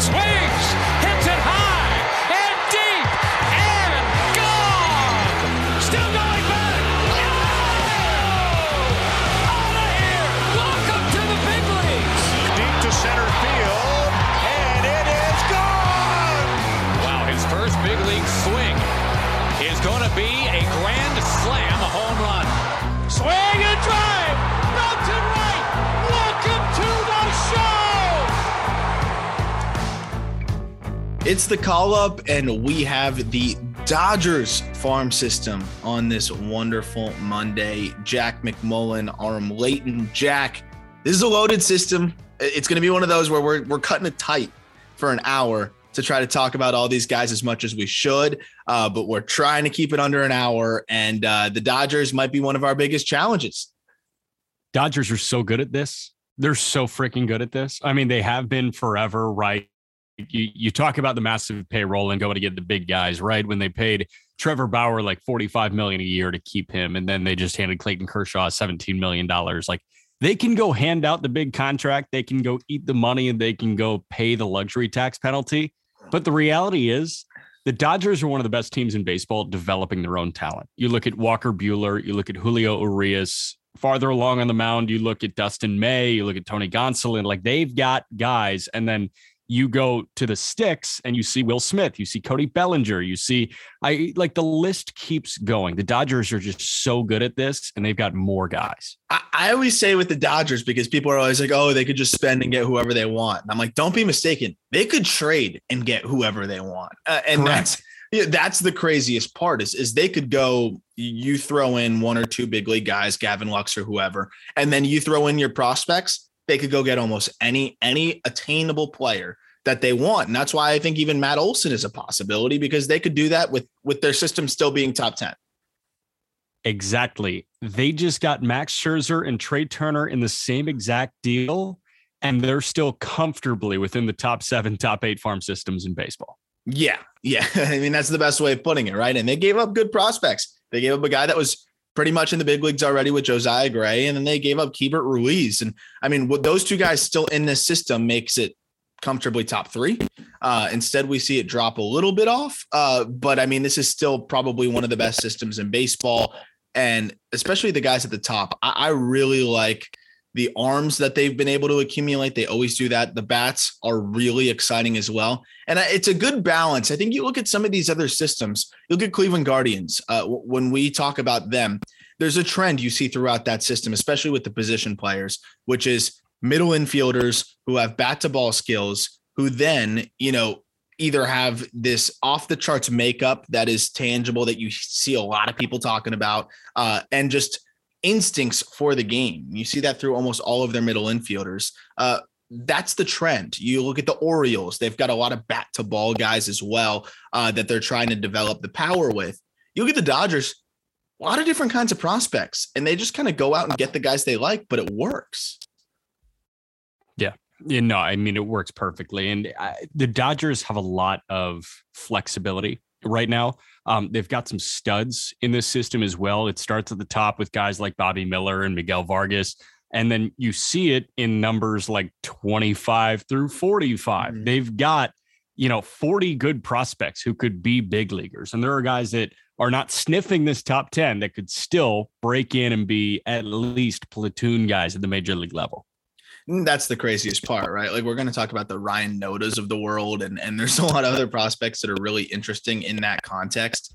swings, It's the call up, and we have the Dodgers farm system on this wonderful Monday. Jack McMullen, Aram Leighton. Jack, this is a loaded system. It's going to be one of those where we're, we're cutting it tight for an hour to try to talk about all these guys as much as we should, uh, but we're trying to keep it under an hour. And uh, the Dodgers might be one of our biggest challenges. Dodgers are so good at this. They're so freaking good at this. I mean, they have been forever, right? You you talk about the massive payroll and going to get the big guys, right? When they paid Trevor Bauer like 45 million a year to keep him, and then they just handed Clayton Kershaw 17 million dollars. Like they can go hand out the big contract, they can go eat the money, and they can go pay the luxury tax penalty. But the reality is, the Dodgers are one of the best teams in baseball developing their own talent. You look at Walker Buehler, you look at Julio Urias. Farther along on the mound, you look at Dustin May, you look at Tony Gonsolin. Like they've got guys, and then you go to the sticks and you see Will Smith, you see Cody Bellinger, you see I like the list keeps going. The Dodgers are just so good at this, and they've got more guys. I, I always say with the Dodgers because people are always like, oh, they could just spend and get whoever they want. And I'm like, don't be mistaken. They could trade and get whoever they want. Uh, and Correct. that's yeah, that's the craziest part is, is they could go, you throw in one or two big league guys, Gavin Lux or whoever, and then you throw in your prospects. They could go get almost any any attainable player that they want. And that's why I think even Matt Olson is a possibility because they could do that with with their system still being top 10. Exactly. They just got Max Scherzer and Trea Turner in the same exact deal, and they're still comfortably within the top seven, top eight farm systems in baseball. Yeah. Yeah. I mean, that's the best way of putting it, right? And they gave up good prospects. They gave up a guy that was pretty much in the big leagues already with Josiah Gray, and then they gave up Keibert Ruiz. And I mean, those two guys still in this system makes it comfortably top three. Uh, instead, we see it drop a little bit off. Uh, but I mean, this is still probably one of the best systems in baseball. And especially the guys at the top, I, I really like the arms that they've been able to accumulate. They always do that. The bats are really exciting as well. And it's a good balance. I think you look at some of these other systems, you look at Cleveland Guardians. Uh, when we talk about them, there's a trend you see throughout that system, especially with the position players, which is middle infielders who have bat to ball skills, who then, you know, either have this off the charts makeup that is tangible that you see a lot of people talking about, uh, and just instincts for the game. You see that through almost all of their middle infielders. Uh, that's the trend. You look at the Orioles, they've got a lot of bat to ball guys as well uh, that they're trying to develop the power with. You look at the Dodgers, a lot of different kinds of prospects, and they just kind of go out and get the guys they like, but it works. Yeah, You no, I mean, it works perfectly. And I, the Dodgers have a lot of flexibility right now. Um, they've got some studs in this system as well. It starts at the top with guys like Bobby Miller and Miguel Vargas. And then you see it in numbers like 25 through 45. Mhm. They've got, you know, 40 good prospects who could be big leaguers. And there are guys that are not sniffing this top 10 that could still break in and be at least platoon guys at the major league level. Mm, That's the craziest part, right? Like we're going to talk about the Ryan Nodas of the world, and and there's a lot of other prospects that are really interesting in that context.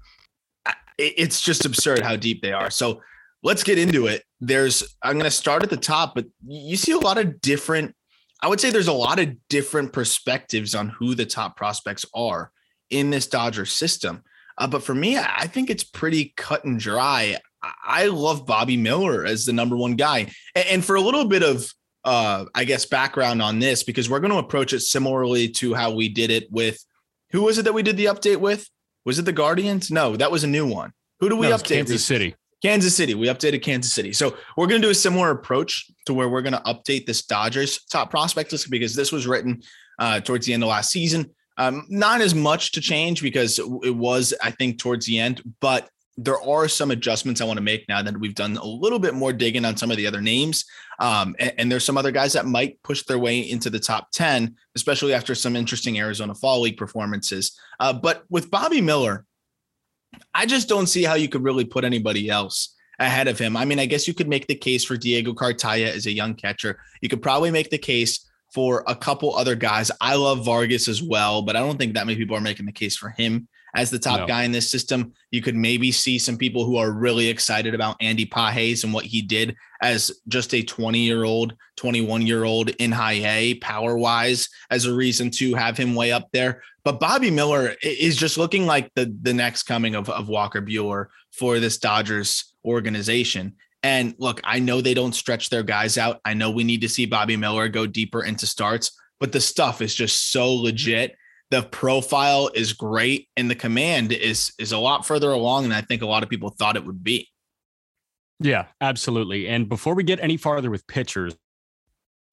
It's just absurd how deep they are. So let's get into it. There's I'm going to start at the top, but you see a lot of different. I would say there's a lot of different perspectives on who the top prospects are in this Dodger system. Uh, but for me, I think it's pretty cut and dry. I love Bobby Miller as the number one guy, and for a little bit of uh, I guess, background on this because we're going to approach it similarly to how we did it with who was it that we did the update with? Was it the Guardians? No, that was a new one. Who do we No, update? Kansas with? City. Kansas City. We updated Kansas City. So we're going to do a similar approach to where we're going to update this Dodgers top prospect list because this was written uh, towards the end of last season. Um, not as much to change because it was, I think, towards the end, but there are some adjustments I want to make now that we've done a little bit more digging on some of the other names. Um, and, and, there's some other guys that might push their way into the top 10, especially after some interesting Arizona Fall League performances. Uh, but with Bobby Miller, I just don't see how you could really put anybody else ahead of him. I mean, I guess you could make the case for Diego Cartaya as a young catcher. You could probably make the case for a couple other guys. I love Vargas as well, but I don't think that many people are making the case for him as the top no. guy in this system. You could maybe see some people who are really excited about Andy Pages and what he did as just a 20 year old, 21 year old in high A power wise as a reason to have him way up there. But Bobby Miller is just looking like the, the next coming of, of Walker Buehler for this Dodgers organization. And look, I know they don't stretch their guys out. I know we need to see Bobby Miller go deeper into starts, but the stuff is just so mm-hmm. legit the profile is great and the command is is a lot further along than I think a lot of people thought it would be. Yeah, absolutely. And before we get any farther with pitchers,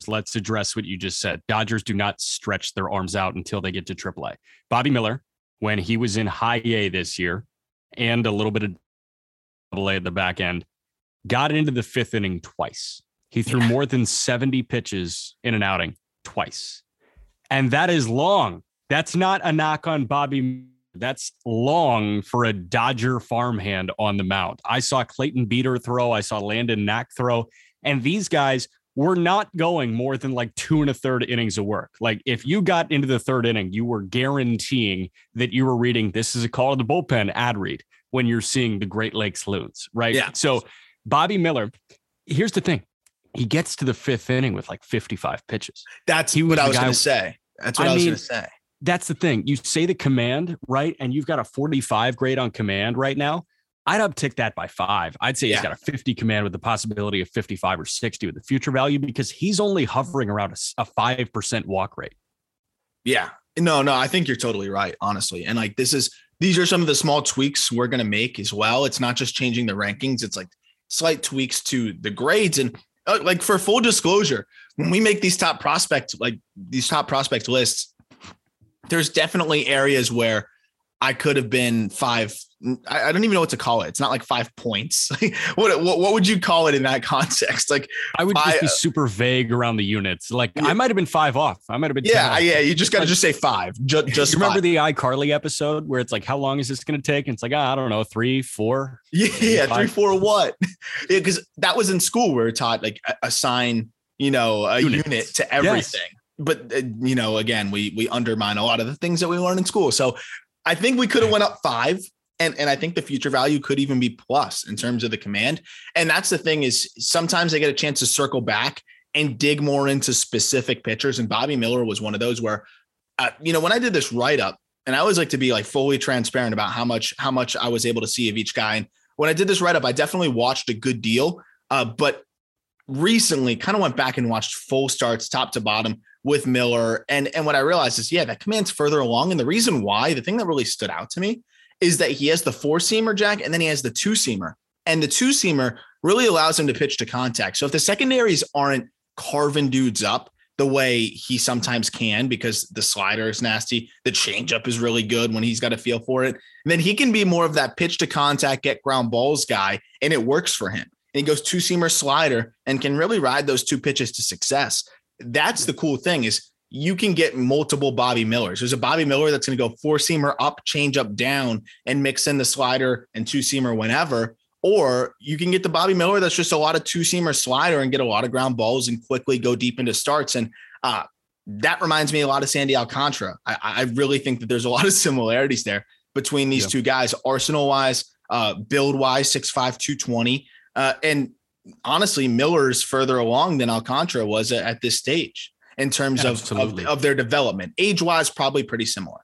let's address what you just said. Dodgers do not stretch their arms out until they get to AAA. Bobby Miller, when he was in high A this year and a little bit of AA at the back end, got into the fifth inning twice. He threw more than 70 pitches in an outing twice. And that is long that's not a knock on Bobby. That's long for a Dodger farmhand on the mound. I saw Clayton Beeter throw. I saw Landon Knack throw. And these guys were not going more than like two and a third innings of work. Like if you got into the third inning, you were guaranteeing that you were reading this is a call to the bullpen ad read when you're seeing the Great Lakes Loons, right? Yeah. So Bobby Miller, here's the thing. He gets to the fifth inning with like 55 pitches. That's he what I was going to say. That's what I, I was going to say that's the thing. You say the command, right? And you've got a 45 grade on command right now. I'd uptick that by five. I'd say yeah. he's got a 50 command with the possibility of 55 or 60 with the future value because he's only hovering around a, a 5% walk rate. Yeah. No, no, I think you're totally right, honestly. And like this is, these are some of the small tweaks we're going to make as well. It's not just changing the rankings, it's like slight tweaks to the grades. And uh, like for full disclosure, when we make these top prospect, like these top prospect lists, there's definitely areas where I could have been five. I, don't even know what to call it. It's not like five points. what, what, what would you call it in that context? Like I would just be uh, super vague around the units. Like yeah. I might have been five off. I might have been. Yeah, yeah. You just got to just say five. Just, remember the iCarly episode where it's like, how long is this going to take? And it's like, oh, I don't know, three, four. Yeah, yeah, three, four, what? yeah, because that was in school. We were taught like assign, you know, a unit, unit to everything. Yes but uh, you know, again, we we undermine a lot of the things that we learn in school. So I think we could have went up five. And, and I think the future value could even be plus in terms of the command. And that's the thing is sometimes I get a chance to circle back and dig more into specific pitchers. And Bobby Miller was one of those where, uh, you know, when I did this write up, and I always like to be like fully transparent about how much how much I was able to see of each guy. And when I did this write up, I definitely watched a good deal. Uh, but recently, kind of went back and watched full starts, top to bottom with Miller. And and what I realized is, yeah, that command's further along. And the reason why, the thing that really stood out to me is that he has the four seamer jack and then he has the two seamer. And the two seamer really allows him to pitch to contact. So if the secondaries aren't carving dudes up the way he sometimes can, because the slider is nasty, the changeup is really good when he's got a feel for it, and then he can be more of that pitch to contact, get ground balls guy, and it works for him. And he goes two seamer slider and can really ride those two pitches to success that's the cool thing is you can get multiple Bobby Millers. There's a Bobby Miller that's going to go four seamer up, change up down, and mix in the slider and two seamer whenever. Or you can get the Bobby Miller that's just a lot of two seamer slider and get a lot of ground balls and quickly go deep into starts. And uh, that reminds me a lot of Sandy Alcantara. I, I, really think that there's a lot of similarities there between these two guys, arsenal wise, uh, build wise, 6'5, 220. Uh, and honestly, Miller's further along than Alcantara was at this stage in terms of, of, of their development. Age wise, probably pretty similar.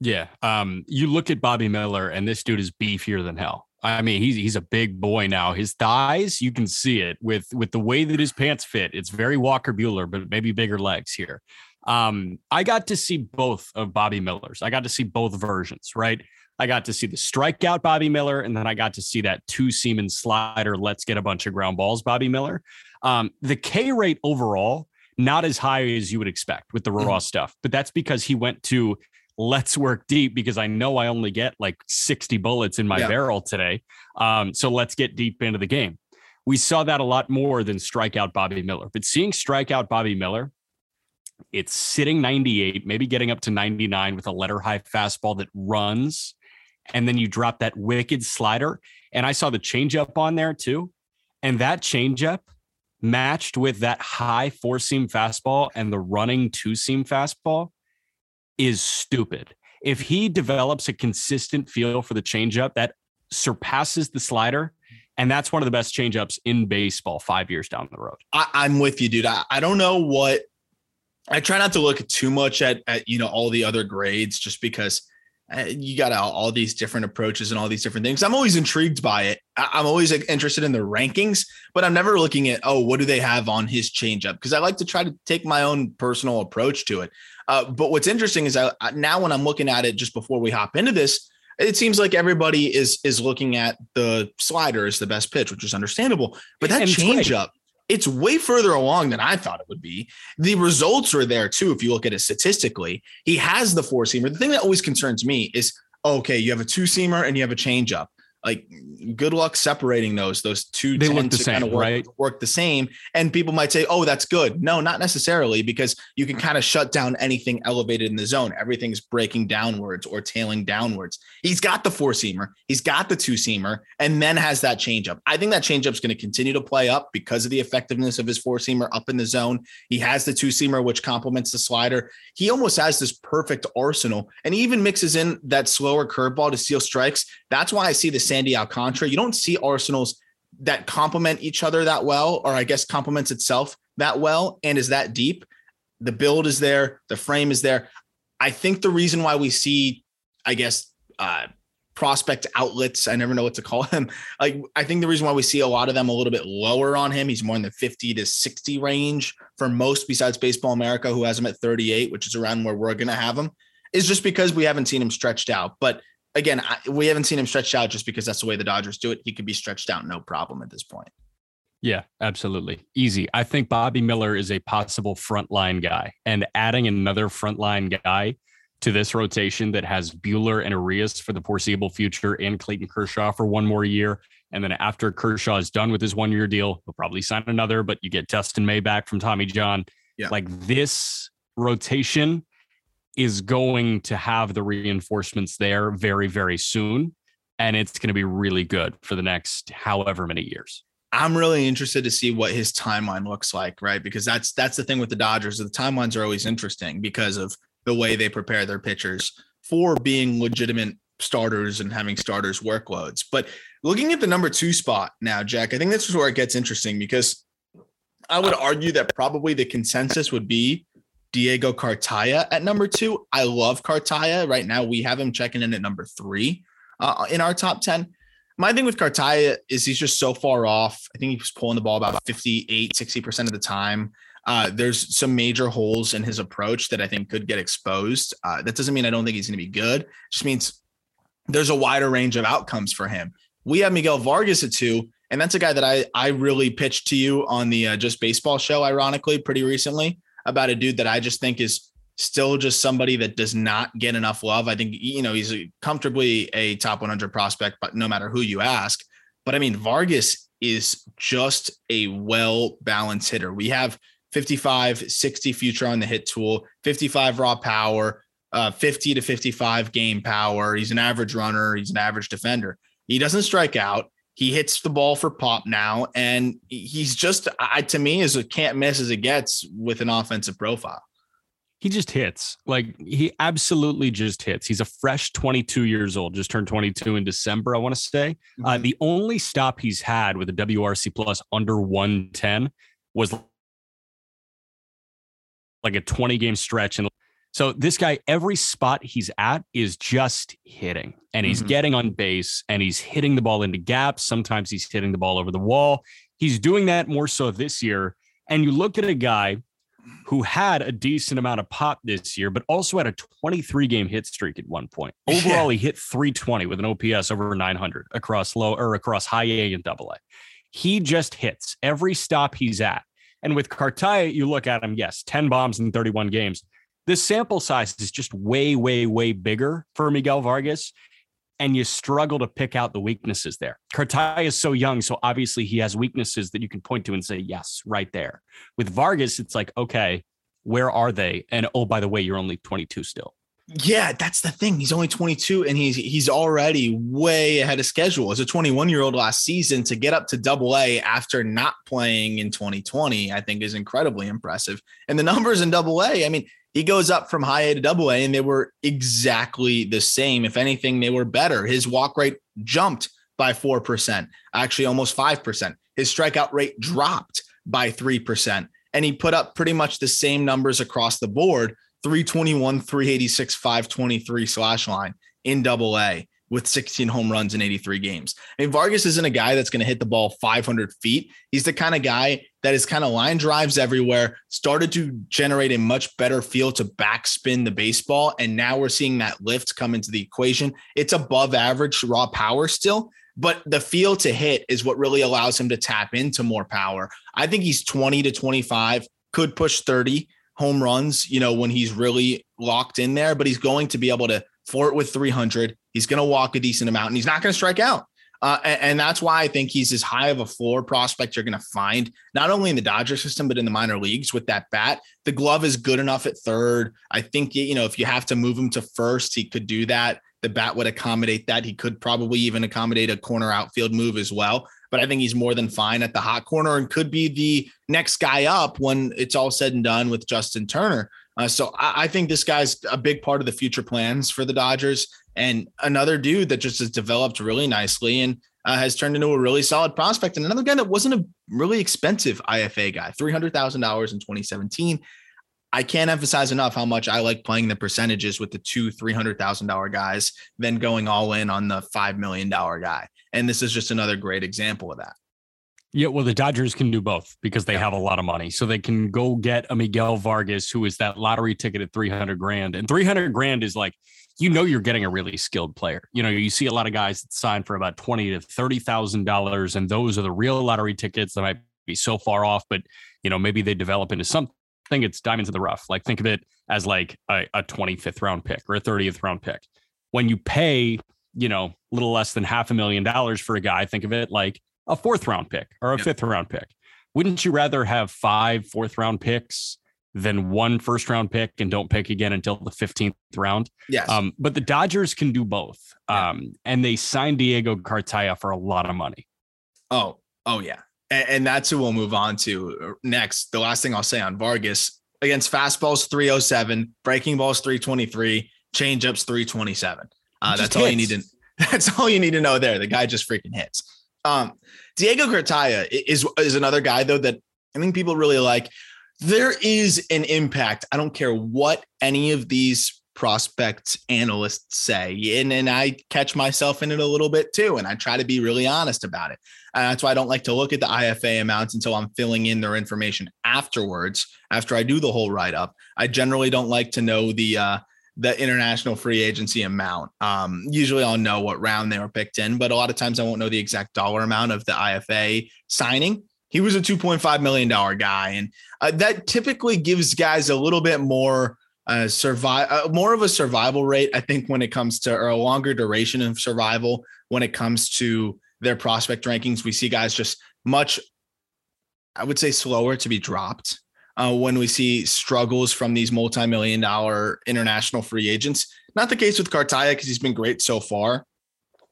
Yeah. Um, you look at Bobby Miller, and this dude is beefier than hell. I mean, he's he's a big boy now. His thighs, you can see it with with the way that his pants fit. It's very Walker Buehler, but maybe bigger legs here. Um, I got to see both of Bobby Miller's. I got to see both versions, right? I got to see the strikeout Bobby Miller, and then I got to see that two seamer slider. Let's get a bunch of ground balls, Bobby Miller. Um, the K rate overall, not as high as you would expect with the raw mm-hmm. stuff, but that's because he went to let's work deep because I know I only get like 60 bullets in my yeah. barrel today. Um, so let's get deep into the game. We saw that a lot more than strikeout Bobby Miller, but seeing strikeout Bobby Miller, it's sitting 98, maybe getting up to 99 with a letter high fastball that runs. And then you drop that wicked slider. And I saw the changeup on there too. And that changeup matched with that high four seam fastball and the running two seam fastball is stupid. If he develops a consistent feel for the changeup that surpasses the slider, and that's one of the best changeups in baseball five years down the road. I, am with you, dude. I, I don't know what I try not to look too much at, at you know all the other grades just because you got all, all, these different approaches and all these different things. I'm always intrigued by it. I, am always interested in the rankings, but I'm never looking at oh what do they have on his changeup because I like to try to take my own personal approach to it. Uh, but what's interesting is I, now when I'm looking at it just before we hop into this, it seems like everybody is is looking at the slider as the best pitch, which is understandable. But that changeup, it's way further along than I thought it would be. The results are there too. If you look at it statistically, he has the four seamer. The thing that always concerns me is okay, you have a two seamer and you have a changeup like good luck separating those those two they look the same kind of work, right? work the same. And people might say oh that's good. No not necessarily because you can kind of shut down anything elevated in the zone. Everything's breaking downwards or tailing downwards. He's got the four seamer he's got the two seamer and then has that changeup. I think that changeup is going to continue to play up because of the effectiveness of his four seamer up in the zone. He has the two seamer which complements the slider. He almost has this perfect arsenal and he even mixes in that slower curveball to steal strikes. That's why i see the Sandy Alcantara. You don't see Arsenals that complement each other that well, or I guess complements itself that well and is that deep. The build is there, the frame is there. I think the reason why we see, I guess, uh, prospect outlets, I never know what to call them. Like, I think the reason why we see a lot of them a little bit lower on him, he's more in the 50 to 60 range for most besides Baseball America, who has him at 38, which is around where we're going to have him, is just because we haven't seen him stretched out. But again, I, we haven't seen him stretched out just because that's the way the Dodgers do it. He could be stretched out no problem at this point. Yeah, absolutely. Easy. I think Bobby Miller is a possible frontline guy, and adding another frontline guy to this rotation that has Buehler and Urias for the foreseeable future and Clayton Kershaw for one more year. And then after Kershaw is done with his one year deal, he'll probably sign another, but you get Dustin May back from Tommy John. Yeah. Like this rotation is going to have the reinforcements there very, very soon. And it's going to be really good for the next however many years. I'm really interested to see what his timeline looks like, right? Because that's that's the thing with the Dodgers. The timelines are always interesting because of the way they prepare their pitchers for being legitimate starters and having starters workloads. But looking at the number two spot now, Jack, I think this is where it gets interesting because I would argue that probably the consensus would be Diego Cartaya at number two. I love Cartaya. Right now, we have him checking in at number three uh, in our top 10. My thing with Cartaya is he's just so far off. I think he's pulling the ball about 58, 60% of the time. Uh, there's some major holes in his approach that I think could get exposed. Uh, that doesn't mean I don't think he's going to be good. It just means there's a wider range of outcomes for him. We have Miguel Vargas at two, and that's a guy that I I really pitched to you on the uh, Just Baseball show, ironically, pretty recently about a dude that I just think is still just somebody that does not get enough love. I think, you know, he's comfortably a top 100 prospect, but no matter who you ask. But I mean, Vargas is just a well balanced hitter. We have 55, 60 future on the hit tool, 55 raw power, uh, 50 to 55 game power. He's an average runner, he's an average defender. He doesn't strike out. He hits the ball for pop now, and he's just I, to me is a can't miss as it gets with an offensive profile. He just hits like he absolutely just hits. He's a fresh 22 years old, just turned 22 in December. I want to say uh, mm-hmm. uh, the only stop he's had with a WRC plus under 110 was like a 20 game stretch and so this guy, every spot he's at is just hitting and he's mm-hmm. getting on base and he's hitting the ball into gaps. Sometimes he's hitting the ball over the wall. He's doing that more so this year. And you look at a guy who had a decent amount of pop this year, but also had a 23 game hit streak at one point. Overall, yeah. he hit 320 with an OPS over 900 across low or across high A and double A. He just hits every stop he's at. And with Cartaya, you look at him, yes, 10 bombs in 31 games the sample size is just way, way, way bigger for Miguel Vargas. And you struggle to pick out the weaknesses there. Cartaya is so young. So obviously he has weaknesses that you can point to and say, yes, right there. With Vargas, it's like, okay, where are they? And oh, by the way, you're only 22 still. Yeah, that's the thing. He's only 22 and he's he's already way ahead of schedule. As a 21 year old last season to get up to double A after not playing in 2020, I think is incredibly impressive. And the numbers in double A, I mean, he goes up from high A to double A and they were exactly the same. If anything, they were better. His walk rate jumped by 4%, actually almost 5%. His strikeout rate dropped by 3%. And he put up pretty much the same numbers across the board 321, 386, 523 slash line in double A with 16 home runs in 83 games. I mean, Vargas isn't a guy that's going to hit the ball 500 feet. He's the kind of guy that is kind of line drives everywhere, started to generate a much better feel to backspin the baseball. And now we're seeing that lift come into the equation. It's above average raw power still, but the feel to hit is what really allows him to tap into more power. I think he's 20 to 25, could push 30 home runs, you know, when he's really locked in there, but he's going to be able to flirt with 300. He's going to walk a decent amount and he's not going to strike out. Uh, and, and, that's why I think he's as high of a floor prospect you're going to find, not only in the Dodger system, but in the minor leagues with that bat. The glove is good enough at third. I think, you know, if you have to move him to first, he could do that. The bat would accommodate that. He could probably even accommodate a corner outfield move as well but I think he's more than fine at the hot corner and could be the next guy up when it's all said and done with Justin Turner. Uh, so I, I, think this guy's a big part of the future plans for the Dodgers and another dude that just has developed really nicely and uh, has turned into a really solid prospect. And another guy that wasn't a really expensive IFA guy, $300,000 in 2017. I can't emphasize enough how much I like playing the percentages with the two $300,000 guys than going all in on the $5 million guy. And this is just another great example of that. Yeah, well, the Dodgers can do both because they yeah. have a lot of money. So they can go get a Miguel Vargas, who is that lottery ticket at 300 grand. And 300 grand is like, you know, you're getting a really skilled player. You know, you see a lot of guys that sign for about 20 to $30,000. And those are the real lottery tickets that might be so far off, but, you know, maybe they develop into something it's diamonds in the rough. Like think of it as like a, a 25th round pick or a 30th round pick. When you pay, you know, a little less than half a million dollars for a guy, think of it like a fourth round pick or a yep. fifth round pick. Wouldn't you rather have five fourth round picks than one first round pick and don't pick again until the 15th round? Yes. Um, but the Dodgers can do both. Um, and they signed Diego Cartaya for a lot of money. Oh, oh yeah and, and that's who we'll move on to uh, next. The last thing I'll say on Vargas against fastballs 307, breaking balls 323, changeups 327. Uh, that's all you need to. That's all you need to know there. The guy just freaking hits. Um, Diego Cartaya is is another guy though that I think people really like. There is an impact. I don't care what any of these prospect analysts say. And, and I catch myself in it a little bit too. And I try to be really honest about it. And that's why I don't like to look at the IFA amounts until I'm filling in their information afterwards, after I do the whole write up. I generally don't like to know the, uh, the international free agency amount. Um, usually I'll know what round they were picked in, but a lot of times I won't know the exact dollar amount of the IFA signing. He was a $2.5 million guy. And uh, that typically gives guys a little bit more uh, survive uh, more of a survival rate. I think when it comes to or a longer duration of survival when it comes to their prospect rankings, we see guys just much, I would say, slower to be dropped. Uh, when we see struggles from these multi-million dollar international free agents, not the case with Cartaya because he's been great so far,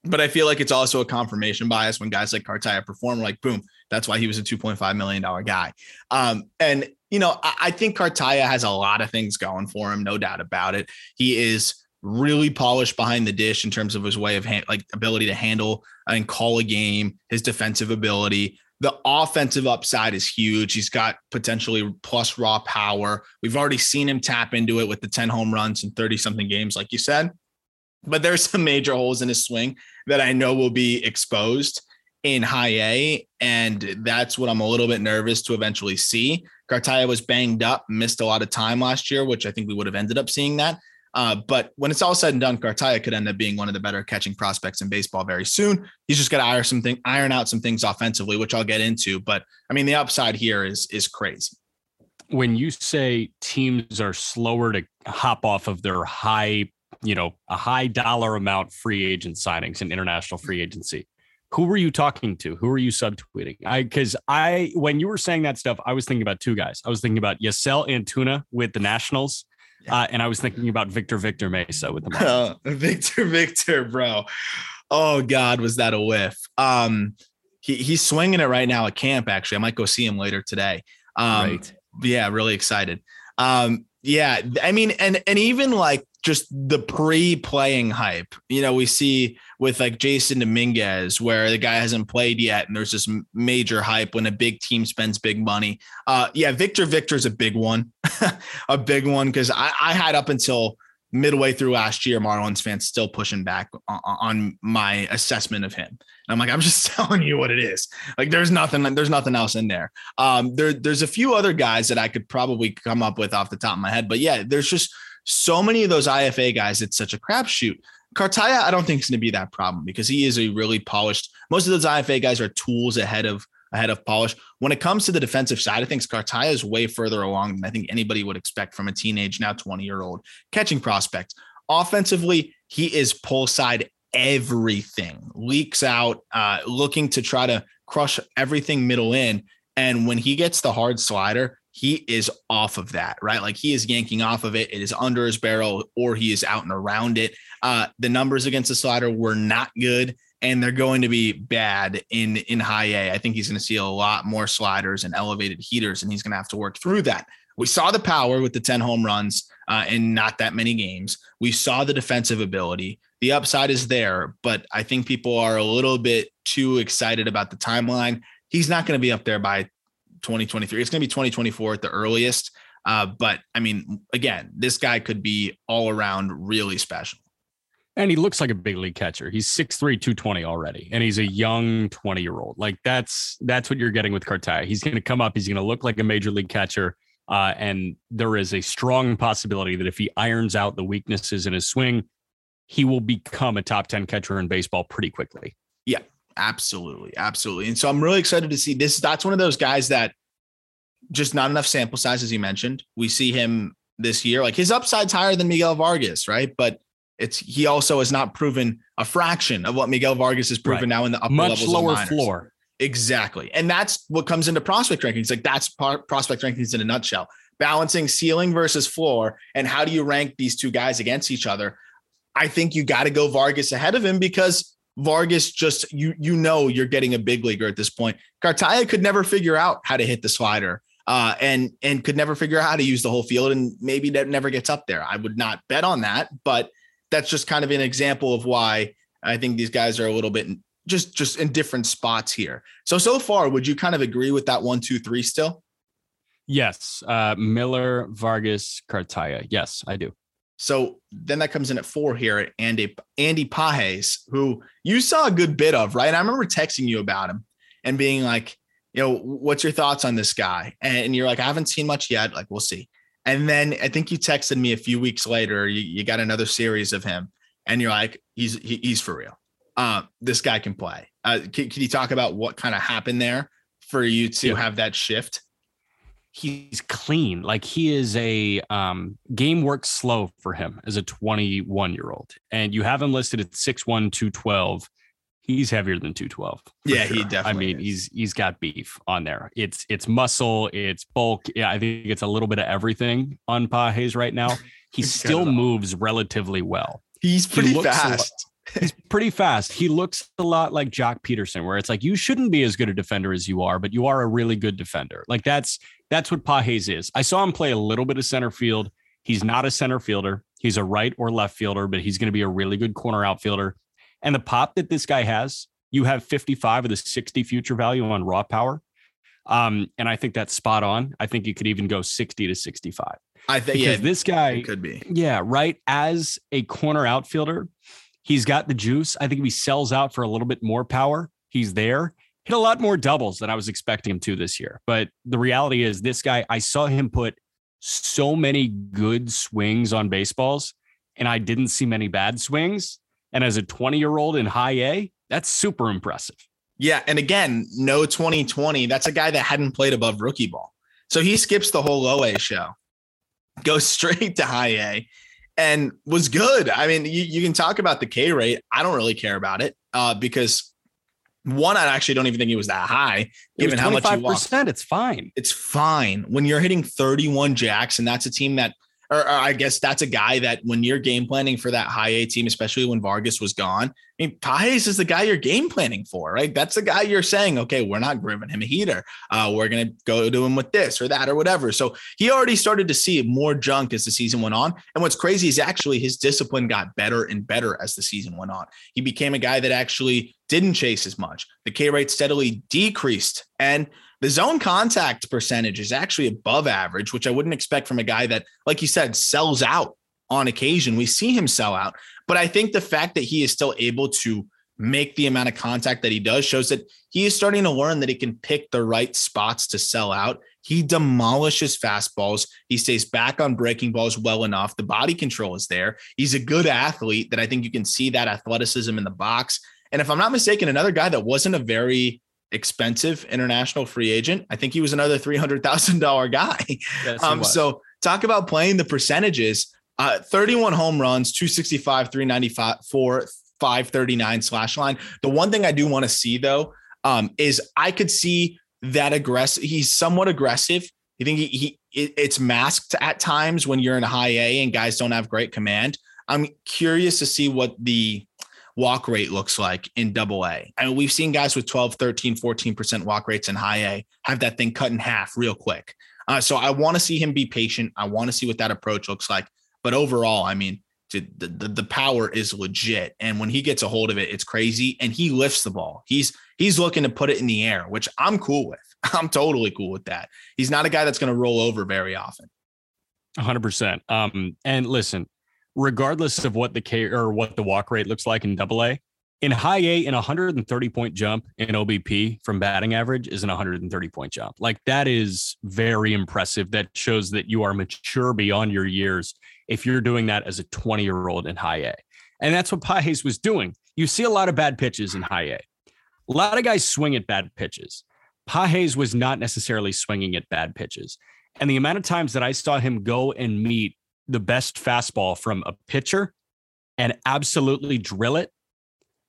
but I feel like it's also a confirmation bias when guys like Cartaya perform. Like, boom, that's why he was a two point five million dollar guy. Um, and you know, I, I think Cartaya has a lot of things going for him, no doubt about it. He is really polished behind the dish in terms of his way of like ability to handle and call a game, his defensive ability. The offensive upside is huge. He's got potentially plus raw power. We've already seen him tap into it with the 10 home runs in 30 something games, like you said. But there's some major holes in his swing that I know will be exposed in high A. And that's what I'm a little bit nervous to eventually see. Cartaya was banged up, missed a lot of time last year, which I think we would have ended up seeing that. Uh, but when it's all said and done, Cartaya could end up being one of the better catching prospects in baseball very soon. He's just got to iron something, iron out some things offensively, which I'll get into. But I mean, the upside here is is crazy. when you say teams are slower to hop off of their high, you know, a high dollar amount free agent signings and international free agency, who were you talking to? Who were you subtweeting? I because I when you were saying that stuff, I was thinking about two guys. I was thinking about Yasel Antuna with the Nationals, uh, and I was thinking about Victor Victor Mesa with the Marlins. Victor Victor, bro. Oh God, was that a whiff? Um, he he's swinging it right now at camp. Actually, I might go see him later today. Um, right yeah, really excited. Um, yeah, I mean, and and even like just the pre-playing hype, you know, we see with like Jasson Dominguez, where the guy hasn't played yet, and there's this major hype when a big team spends big money. Uh, yeah, Victor Victor's a big one, a big one because I, I had up until midway through last year, Marlins fans still pushing back on, on my assessment of him. I'm like, I'm just telling you what it is. Like, there's nothing, there's nothing else in there. Um, there, there's a few other guys that I could probably come up with off the top of my head, but yeah, there's just so many of those IFA guys. It's such a crapshoot. Cartaya, I don't think is going to be that problem because he is a really polished. Most of those IFA guys are tools ahead of ahead of polish. When it comes to the defensive side of things, Cartaya is way further along than I think anybody would expect from a teenage, now 20 year old catching prospect. Offensively, he is pull side everything, leaks out, uh, looking to try to crush everything middle in. And when he gets the hard slider, he is off of that, right? Like he is yanking off of it. It is under his barrel or he is out and around it. Uh, the numbers against the slider were not good and they're going to be bad in in high A. I think he's going to see a lot more sliders and elevated heaters, and he's going to have to work through that. We saw the power with the 10 home runs uh, in not that many games. We saw the defensive ability. The upside is there, but I think people are a little bit too excited about the timeline. He's not going to be up there by 2023. It's going to be 2024 at the earliest. Uh, but I mean, again, this guy could be all around really special. And he looks like a big league catcher. He's 6'3, 220 already. And he's a young 20 year old. Like that's that's what you're getting with Cartaya. He's going to come up, he's going to look like a major league catcher. Uh, and there is a strong possibility that if he irons out the weaknesses in his swing, he will become a top 10 catcher in baseball pretty quickly. Yeah, absolutely. Absolutely. And so I'm really excited to see this. That's one of those guys that just not enough sample size, as you mentioned. We see him this year. Like his upside's higher than Miguel Vargas, right? But it's he also has not proven a fraction of what Miguel Vargas has proven right. now in the upper much lower floor. Exactly, and that's what comes into prospect rankings. Like that's prospect rankings in a nutshell. Balancing ceiling versus floor, and how do you rank these two guys against each other? I think you got to go Vargas ahead of him because Vargas just you you know you're getting a big leaguer at this point. Cartaya could never figure out how to hit the slider. Uh, and and could never figure out how to use the whole field, and maybe that never gets up there. I would not bet on that, but that's just kind of an example of why I think these guys are a little bit just just in different spots here. So so far, would you kind of agree with that one, two, three still? Yes, uh, Miller, Vargas, Cartaya. Yes, I do. So then that comes in at four here, Andy Andy Pages, who you saw a good bit of, right? I remember texting you about him and being like, you know, what's your thoughts on this guy? And you're like, I haven't seen much yet. Like, we'll see. And then I think you texted me a few weeks later, you, you got another series of him, and you're like, he's he, he's for real. Uh, this guy can play. Uh, can, can you talk about what kind of happened there for you to yeah. have that shift? He's clean. Like he is a um, game works slow for him as a 21 year old, and you have him listed at 6'1, 212 he's heavier than 212. Yeah, sure. he definitely. I mean, is. he's he's got beef on there. It's it's muscle, it's bulk. Yeah, I think it's a little bit of everything on Pages right now. He still moves relatively well. He's pretty he fast. He's pretty fast. He looks a lot like Joc Pederson, where it's like you shouldn't be as good a defender as you are, but you are a really good defender. Like that's that's what Pages is. I saw him play a little bit of center field. He's not a center fielder. He's a right or left fielder, but he's going to be a really good corner outfielder. And the pop that this guy has, you have 55 of the 60 future value on raw power. Um, and I think that's spot on. I think you could even go 60 to 65. I think because yeah, this guy could be. Yeah, right. As a corner outfielder, he's got the juice. I think if he sells out for a little bit more power, he's there. Hit a lot more doubles than I was expecting him to this year. But the reality is, this guy, I saw him put so many good swings on baseballs, and I didn't see many bad swings. And as a 20 year old in high A, that's super impressive. Yeah. And again, no 2020. That's a guy that hadn't played above rookie ball. So he skips the whole low A show, goes straight to high A, and was good. I mean, you, you can talk about the K rate. I don't really care about it uh, because one, I actually don't even think it was that high, given how much you lost. It's fine. It's fine when you're hitting 31 jacks, and that's a team that or, I guess that's a guy that when you're game planning for that high A team, especially when Vargas was gone, I mean, Pages is the guy you're game planning for, right? That's the guy you're saying, okay, we're not giving him a heater. Uh, we're going to go to him with this or that or whatever. So he already started to see more junk as the season went on. And what's crazy is actually his discipline got better and better as the season went on. He became a guy that actually didn't chase as much. The K rate steadily decreased. And the zone contact percentage is actually above average, which I wouldn't expect from a guy that, like you said, sells out on occasion. We see him sell out. But I think the fact that he is still able to make the amount of contact that he does shows that he is starting to learn that he can pick the right spots to sell out. He demolishes fastballs. He stays back on breaking balls well enough. The body control is there. He's a good athlete that I think you can see that athleticism in the box. And if I'm not mistaken, another guy that wasn't a very expensive international free agent. I think he was another $300,000 guy. Yes, um, so talk about playing the percentages. Uh, 31 home runs, 265, 395, 4, 539 slash line. The one thing I do want to see though um, is I could see that aggressive. He's somewhat aggressive. You think he, he it, it's masked at times when you're in high A and guys don't have great command. I'm curious to see what the walk rate looks like in double A. I mean, we've seen guys with 12, 13, 14% walk rates in high A have that thing cut in half real quick. Uh, so I want to see him be patient. I want to see what that approach looks like. But overall, I mean, the, the, the power is legit. And when he gets a hold of it, it's crazy. And he lifts the ball. He's he's looking to put it in the air, which I'm cool with. I'm totally cool with that. He's not a guy that's going to roll over very often. 100%. Um, and listen, regardless of what the K or what the walk rate looks like in double A. In high A, in 130 point jump in OBP from batting average is an 130 point jump. Like that is very impressive. That shows that you are mature beyond your years if you're doing that as a 20 year old in high A. And that's what Pages was doing. You see a lot of bad pitches in high A. A lot of guys swing at bad pitches. Pages was not necessarily swinging at bad pitches. And the amount of times that I saw him go and meet the best fastball from a pitcher and absolutely drill it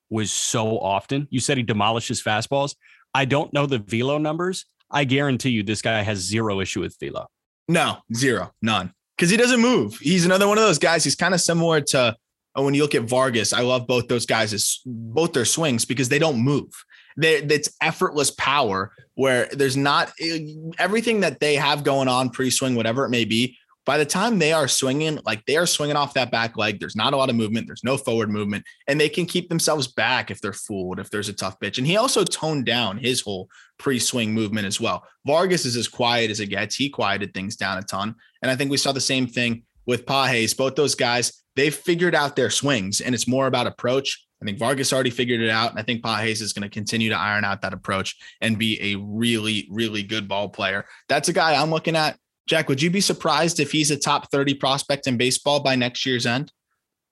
was so often. You said he demolishes fastballs. I don't know the velo numbers. I guarantee you this guy has zero issue with velo. No, zero, none. Because he doesn't move. He's another one of those guys. He's kind of similar to uh, when you look at Vargas. I love both those guys both their swings because they don't move. They, it's effortless power where there's not eh, everything that they have going on pre-swing, whatever it may be by the time they are swinging, like they are swinging off that back leg, there's not a lot of movement, there's no forward movement, and they can keep themselves back if they're fooled, if there's a tough pitch. And he also toned down his whole pre swing movement as well. Vargas is as quiet as it gets. He quieted things down a ton. And I think we saw the same thing with Pages. Both those guys, they've figured out their swings, and it's more about approach. I think Vargas already figured it out. And I think Pages is going to continue to iron out that approach and be a really, really good ball player. That's a guy I'm looking at Jack, would you be surprised if he's a top 30 prospect in baseball by next year's end?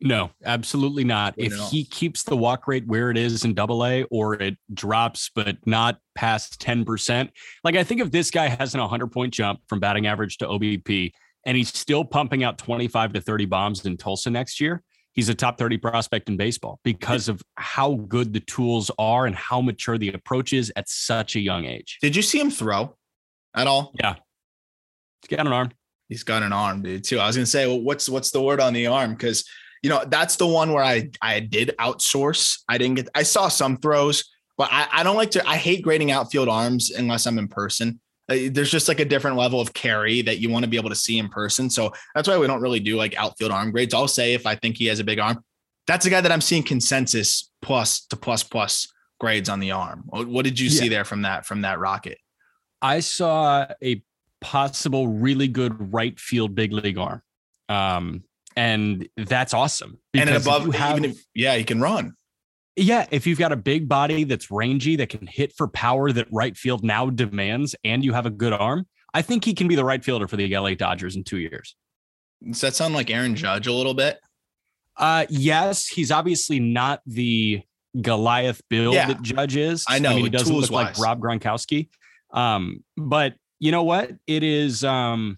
No, absolutely not. If he keeps the walk rate where it is in double A or it drops, but not past 10%, like I think if this guy has an 100 point jump from batting average to OBP and he's still pumping out 25 to 30 bombs in Tulsa next year, he's a top 30 prospect in baseball because of how good the tools are and how mature the approach is at such a young age. Did you see him throw at all? Yeah. He's got an arm. He's got an arm, dude. Too. I was gonna say, well, what's what's the word on the arm? Because you know that's the one where I I did outsource. I didn't get. I saw some throws, but I, I don't like to. I hate grading outfield arms unless I'm in person. Uh, there's just like a different level of carry that you want to be able to see in person. So that's why we don't really do like outfield arm grades. I'll say if I think he has a big arm, that's a guy that I'm seeing consensus plus to plus plus grades on the arm. What did you yeah. see there from that from that rocket? I saw a possible really good right field big league arm. Um, and that's awesome. And above, you have, even if, yeah, he can run. Yeah, if you've got a big body that's rangy that can hit for power that right field now demands, and you have a good arm, I think he can be the right fielder for the LA Dodgers in two years. Does that sound like Aaron Judge a little bit? Uh, yes, he's obviously not the Goliath build yeah. that Judge is. I know I mean, he doesn't look wise. like Rob Gronkowski. Um, but you know what? It is um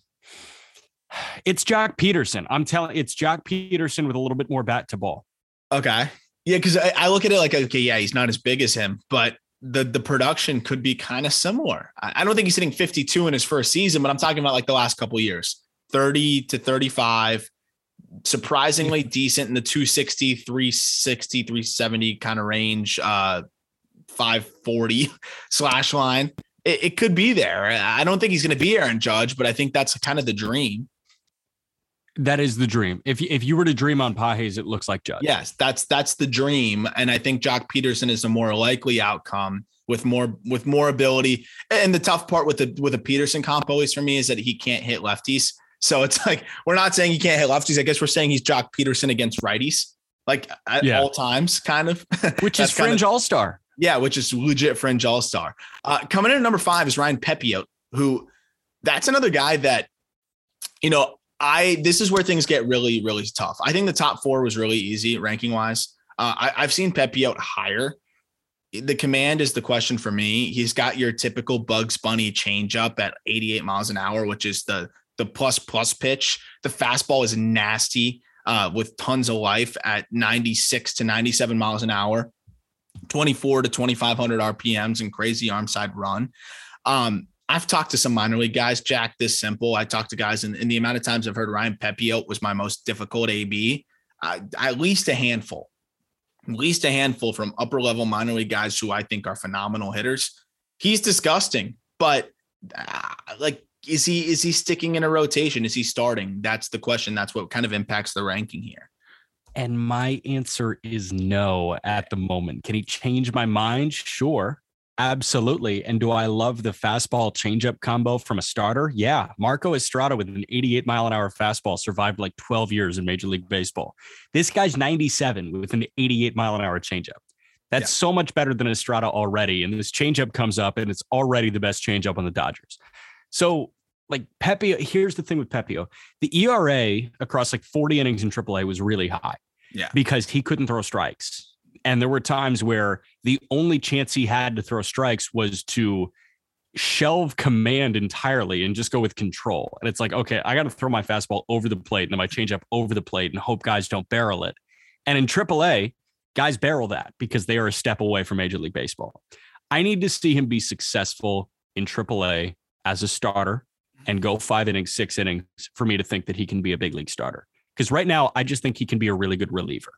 it's Joc Pederson. I'm telling it's Joc Pederson with a little bit more bat to ball. Okay. Yeah, because I, I, look at it like, okay, yeah, he's not as big as him, but the the production could be kind of similar. I, I, don't think he's hitting 52 in his first season, but I'm talking about like the last couple years, 30 to 35, surprisingly decent in the 260, 360, 370 kind of range, uh, 540 slash line. It, it could be there. I don't think he's going to be Aaron Judge, but I think that's kind of the dream. That is the dream. If if you were to dream on Pages, it looks like Judge. Yes, that's that's the dream, and I think Joc Pederson is a more likely outcome with more with more ability. And the tough part with the with a Pederson comp always for me is that he can't hit lefties. So it's like we're not saying he can't hit lefties. I guess we're saying he's Joc Pederson against righties, like at yeah. all times, kind of. Which is fringe all star. Yeah, which is legit fringe all star. Uh, coming in at number five is Ryan Pepiot, who that's another guy that, you know, I this is where things get really really tough. I think the top four was really easy ranking wise. Uh, I, I've seen Pepiot higher. The command is the question for me. He's got your typical Bugs Bunny changeup at 88 miles an hour, which is the the plus plus pitch. The fastball is nasty uh, with tons of life at 96 to 97 miles an hour, 24 to 2500 RPMs and crazy arm side run. Um, I've talked to some minor league guys, Jack, this simple. I talked to guys, and, the amount of times I've heard Ryan Pepiot was my most difficult AB, uh, at least a handful, at least a handful from upper level minor league guys who I think are phenomenal hitters. He's disgusting, but uh, like, is he is he sticking in a rotation? Is he starting? That's the question. That's what kind of impacts the ranking here. And my answer is no at the moment. Can he change my mind? Sure. Absolutely. And do I love the fastball changeup combo from a starter? Yeah. Marco Estrada with an 88 mile an hour fastball survived like 12 years in Major League Baseball. This guy's 97 with an 88 mile an hour changeup. That's yeah. so much better than Estrada already. And this changeup comes up and it's already the best changeup on the Dodgers. So, like Pepe, here's the thing with Pepiot the ERA across like 40 innings in AAA was really high. Yeah. Because he couldn't throw strikes and there were times where the only chance he had to throw strikes was to shelve command entirely and just go with control. And it's like, okay, I got to throw my fastball over the plate and then my changeup over the plate and hope guys don't barrel it. And in AAA, guys barrel that because they are a step away from Major League Baseball. I need to see him be successful in AAA as a starter and go five innings, six innings for me to think that he can be a big league starter. Because right now, I just think he can be a really good reliever.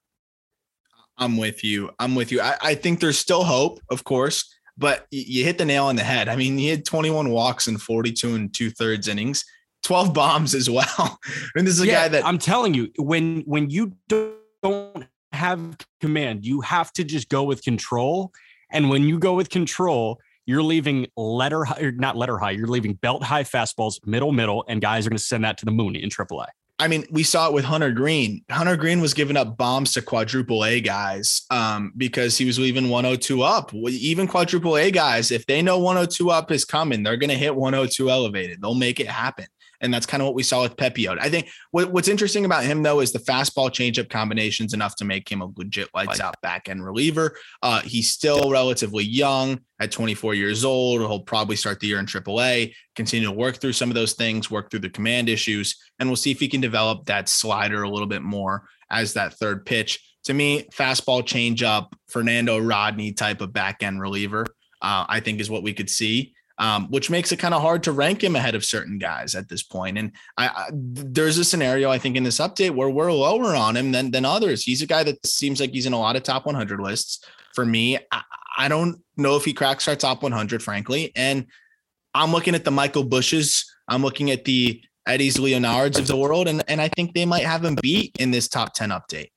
I'm with you. I'm with you. I, I think there's still hope, of course, but you, hit the nail on the head. I mean, he had 21 walks in 42 and two thirds innings, 12 bombs as well. I mean, this is a yeah, guy that I'm telling you, when when you don't have command, you have to just go with control. And when you go with control, you're leaving letter high, not letter high, you're leaving belt high fastballs, middle, middle, and guys are going to send that to the moon in AAA. I mean, we saw it with Hunter Greene. Hunter Greene was giving up bombs to quadruple A guys um, because he was leaving 102 up. Even quadruple A guys, if they know 102 up is coming, they're going to hit 102 elevated. They'll make it happen. And that's kind of what we saw with Pepiot. I think what, what's interesting about him, though, is the fastball changeup combinations enough to make him a legit lights out back end reliever. Uh, he's still relatively young at 24 years old. He'll probably start the year in AAA, continue to work through some of those things, work through the command issues, and we'll see if he can develop that slider a little bit more as that third pitch. To me, fastball changeup, Fernando Rodney type of back end reliever, uh, I think is what we could see um, which makes it kind of hard to rank him ahead of certain guys at this point. And I, I, there's a scenario I think in this update where we're lower on him than than others. He's a guy that seems like he's in a lot of top 100 lists. For me, I, I don't know if he cracks our top 100, frankly. And I'm looking at the Michael Busches. I'm looking at the Eddys Leonards of the world, and and I think they might have him beat in this top 10 update.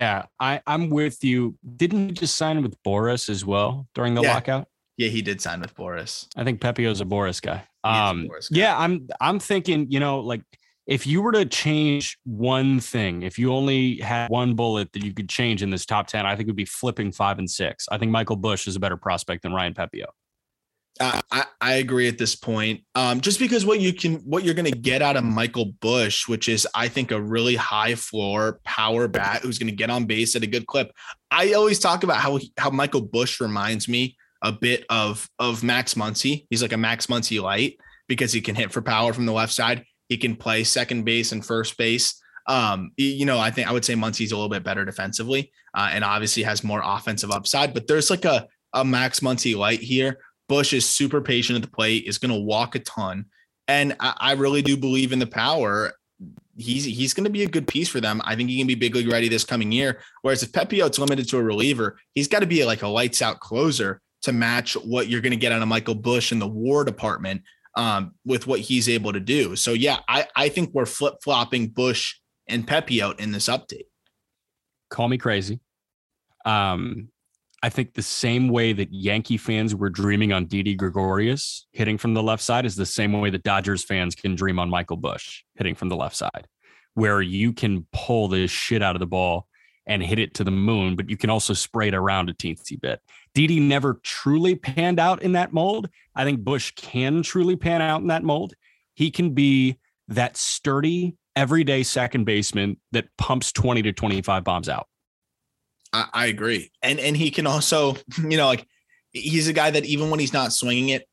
Yeah, I, I'm with you. Didn't he just sign with Boras as well during the yeah. lockout? Yeah, he did sign with Boras. I think Pepiot's a Boras guy. Um, Boras guy. yeah, I'm I'm thinking, you know, like if you were to change one thing, if you only had one bullet that you could change in this top 10, I think it would be flipping five and six. I think Michael Busch is a better prospect than Ryan Pepiot. Uh, I, I agree at this point. Um, just because what you can, what you're going to get out of Michael Busch, which is, I think, a really high floor power bat who's going to get on base at a good clip. I always talk about how how Michael Busch reminds me a bit of of Max Muncy. He's like a Max Muncy light because he can hit for power from the left side. He can play second base and first base. Um, you know, I think I would say Muncy's a little bit better defensively, uh, and obviously has more offensive upside. But there's like a a Max Muncy light here. Busch is super patient at the plate, is going to walk a ton, and I, I really do believe in the power he's he's going to be a good piece for them. I think he can be big league ready this coming year. Whereas if Pepiot's limited to a reliever, he's got to be like a lights out closer to match what you're going to get out of Michael Busch in the WAR department um, with what he's able to do. So yeah, I I think we're flip flopping Busch and Pepe Pepiot in this update. Call me crazy. Um, I think the same way that Yankee fans were dreaming on Didi Gregorius hitting from the left side is the same way that Dodgers fans can dream on Michael Busch hitting from the left side, where you can pull the shit out of the ball and hit it to the moon, but you can also spray it around a teensy bit. Didi never truly panned out in that mold. I think Busch can truly pan out in that mold. He can be that sturdy, everyday second baseman that pumps 20 to 25 bombs out. I, I agree, and and he can also, you know, like he's a guy that even when he's not swinging it,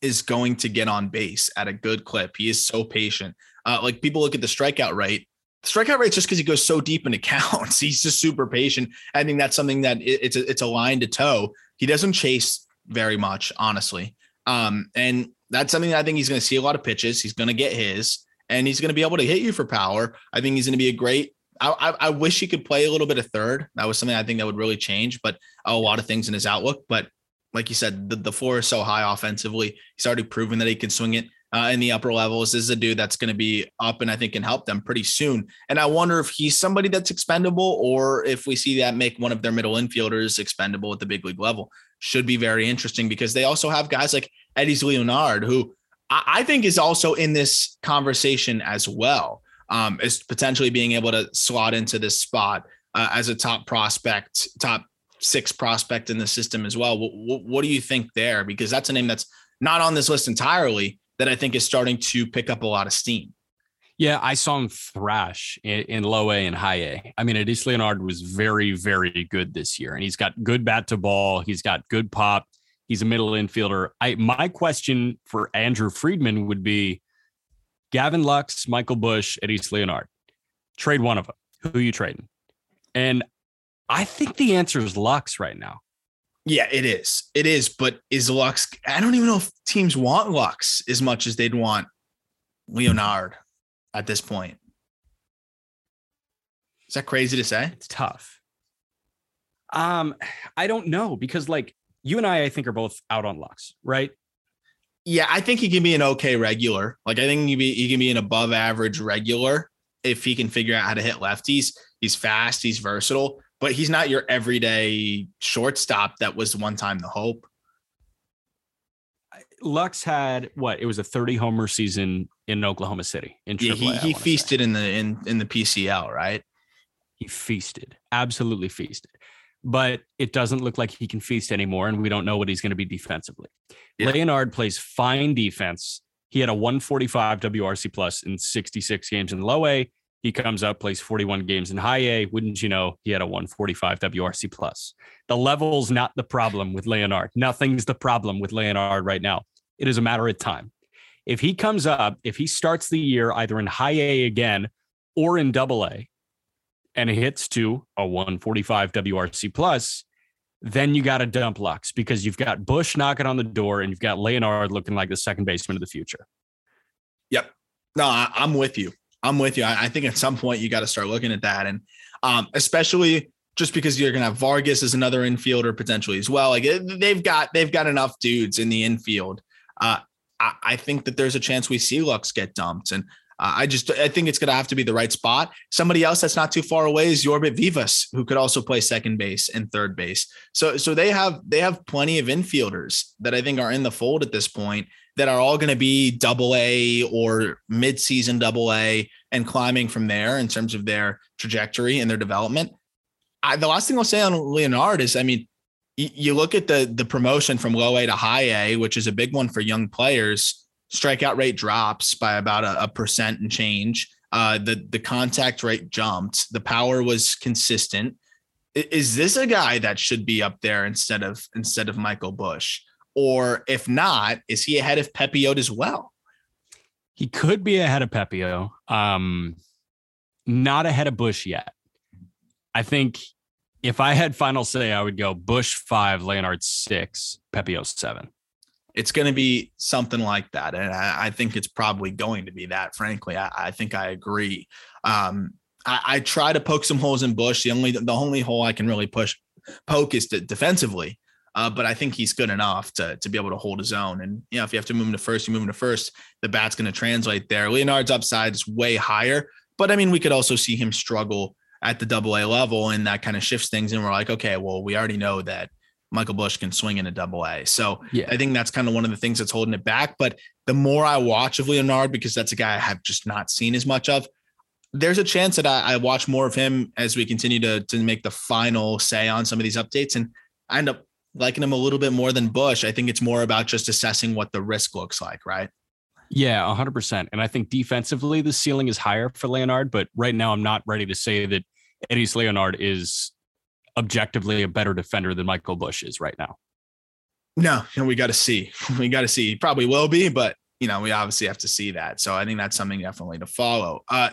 is going to get on base at a good clip. He is so patient. Uh, like people look at the strikeout rate. Strikeout rate just because he goes so deep into counts. He's just super patient. I think that's something that it, it's a, it's a line to toe. He doesn't chase very much, honestly. Um, and that's something that I think he's going to see a lot of pitches. He's going to get his, and he's going to be able to hit you for power. I think he's going to be a great I, I, wish he could play a little bit of third. That was something I think that would really change, but a lot of things in his outlook. But like you said, the, the floor is so high offensively. He's already proven that he can swing it uh, in the upper levels. This is a dude that's going to be up and I think can help them pretty soon. And I wonder if he's somebody that's expendable or if we see that make one of their middle infielders expendable at the big league level. Should be very interesting because they also have guys like Eddys Leonard, who I, I think is also in this conversation as well um, is potentially being able to slot into this spot uh, as a top prospect, top six prospect in the system as well. What, what, do you think there? Because that's a name that's not on this list entirely that I think is starting to pick up a lot of steam. Yeah, I saw him thrash in, in low A and high A. I mean, Eddys Leonard was very, very good this year, and he's got good bat to ball. He's got good pop. He's a middle infielder. I my question for Andrew Friedman would be Gavin Lux, Michael Busch, Eddys Leonard. Trade one of them. Who are you trading? And I think the answer is Lux right now. Yeah, it is. It is. But is Lux? I don't even know if teams want Lux as much as they'd want Leonard at this point. Is that crazy to say? It's tough. Um, I don't know because like you and I, I think are both out on Lux, right? Yeah, I think he can be an okay regular. Like I think he, be, he can be an above average regular if he can figure out how to hit lefties. He's fast, he's versatile, but he's not your everyday shortstop that was one time the hope. Lux had what? It was a 30 homer season in Oklahoma City. In yeah, he, he feasted say. in the in in the PCL, right? He feasted, absolutely feasted but it doesn't look like he can feast anymore. And we don't know what he's going to be defensively. Yeah. Leonard plays fine defense. He had a 145 WRC plus in 66 games in low A. He comes up, plays 41 games in high A. Wouldn't you know, he had a 145 WRC plus. The level's not the problem with Leonard. Nothing's the problem with Leonard right now. It is a matter of time. If he comes up, if he starts the year either in high A again or in double A, and it hits to a 145 WRC plus, then you got to dump Lux because you've got Busch knocking on the door and you've got Leonard looking like the second baseman of the future. Yep. No, I, am with you. I'm with you. I, I think at some point you got to start looking at that. And um, especially just because you're going to have Vargas as another infielder potentially as well. Like they've got, they've got enough dudes in the infield. Uh, I, I think that there's a chance we see Lux get dumped. And uh, I just I think it's going to have to be the right spot. Somebody else that's not too far away is Yorbit Vivas, who could also play second base and third base. So so they have they have plenty of infielders that I think are in the fold at this point that are all going to be double A or mid-season double A and climbing from there in terms of their trajectory and their development. I, the last thing I'll say on Leonard is, I mean, you look at the the promotion from low A to high A, which is a big one for young players strikeout rate drops by about a, a percent and change. Uh, the the contact rate jumped. The power was consistent. Is this a guy that should be up there instead of instead of Michael Busch? Or if not, is he ahead of Pepiot as well? He could be ahead of Pepiot. Um, not ahead of Busch yet. I think if I had final say, I would go Busch five, Leonard six, Pepiot seven. It's going to be something like that, and I, I, think it's probably going to be that. Frankly, I, I think I agree. Um, I, I, try to poke some holes in Busch. The only the only hole I can really push poke is to, defensively. Uh, but I think he's good enough to to be able to hold his own. And you know, if you have to move him to first, you move him to first. The bat's going to translate there. Leonard's upside is way higher, but I mean, we could also see him struggle at the double A level, and that kind of shifts things. And we're like, okay, well, we already know that Michael Busch can swing in a double A. So yeah. I think that's kind of one of the things that's holding it back. But the more I watch of Leonard, because that's a guy I have just not seen as much of, there's a chance that I, I watch more of him as we continue to, to make the final say on some of these updates. And I end up liking him a little bit more than Busch. I think it's more about just assessing what the risk looks like, right? Yeah, 100%. And I think defensively, the ceiling is higher for Leonard, but right now I'm not ready to say that Eddys Leonard is objectively a better defender than Michael Busch is right now. No, and we got to see. We got to see. He probably will be, but you know, we obviously have to see that. So I think that's something definitely to follow. Uh,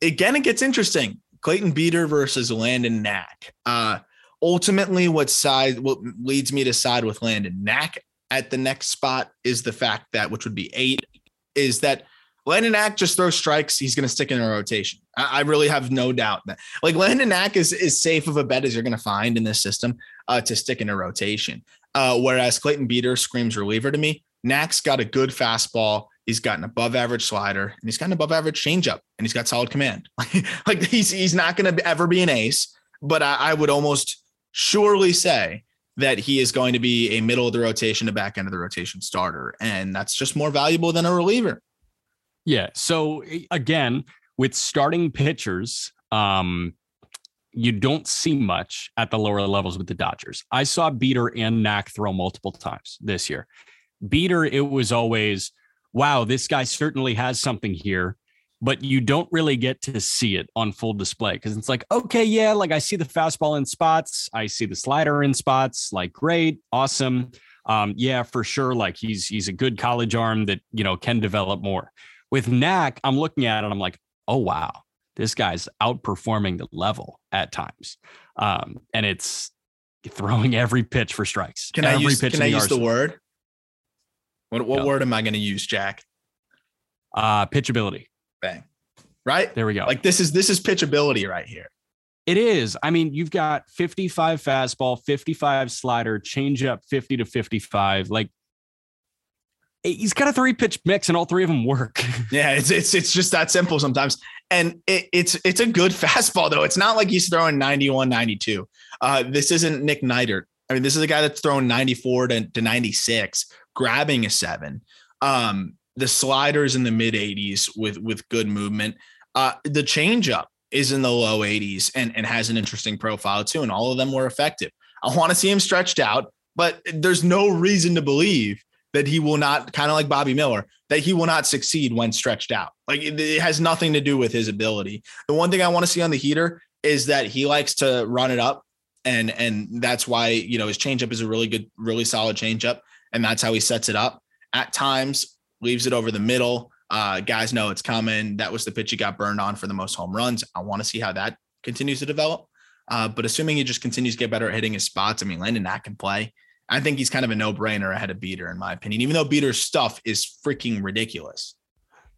again, it gets interesting. Clayton Beeter versus Landon Knack. Uh, ultimately, what side what leads me to side with Landon Knack at the next spot is the fact that which would be eight is that Landon Knack just throws strikes. He's going to stick in a rotation. I, I, really have no doubt that like Landon Knack is is safe of a bet as you're going to find in this system uh, to stick in a rotation. Uh, whereas Clayton Beeter screams reliever to me. Knack's got a good fastball. He's got an above average slider and he's got an above average changeup and he's got solid command. like he's he's not going to ever be an ace, but I, I would almost surely say that he is going to be a middle of the rotation to back end of the rotation starter. And that's just more valuable than a reliever. Yeah. So again, with starting pitchers, um, you don't see much at the lower levels with the Dodgers. I saw Beeter and Knack throw multiple times this year. Beeter, it was always, wow, this guy certainly has something here, but you don't really get to see it on full display because it's like, okay, yeah, like I see the fastball in spots, I see the slider in spots, like great, awesome. Um, yeah, for sure. Like he's he's a good college arm that you know can develop more. With Knack, I'm looking at it, I'm like, oh wow, this guy's outperforming the level at times. Um, and it's throwing every pitch for strikes. Can every I use, can I use the word? What, what word am I going to use, Jack? Uh, pitchability. Bang. Right? There we go. Like this is this is pitchability right here. It is. I mean, you've got 55 fastball, 55 slider, change up 50 to 55. Like he's got a three pitch mix and all three of them work. yeah, it's it's it's just that simple sometimes. And it, it's it's a good fastball though. It's not like he's throwing 91, 92. Uh, this isn't Nick Neidert. I mean, this is a guy that's throwing 94 to, to 96, grabbing a seven. Um, the sliders in the mid 80s with with good movement. Uh, the changeup is in the low 80s and, and has an interesting profile too. And all of them were effective. I want to see him stretched out, but there's no reason to believe that he will not, kind of like Bobby Miller, that he will not succeed when stretched out. Like it, it has nothing to do with his ability. The one thing I want to see on the heater is that he likes to run it up. And and that's why you know his changeup is a really good, really solid changeup, and that's how he sets it up. At times, leaves it over the middle. Uh, guys know it's coming. That was the pitch he got burned on for the most home runs. I want to see how that continues to develop. Uh, but assuming he just continues to get better at hitting his spots, I mean, Landon Knack can play. I think he's kind of a no brainer ahead of Beeter, in my opinion, even though Beeter's stuff is freaking ridiculous.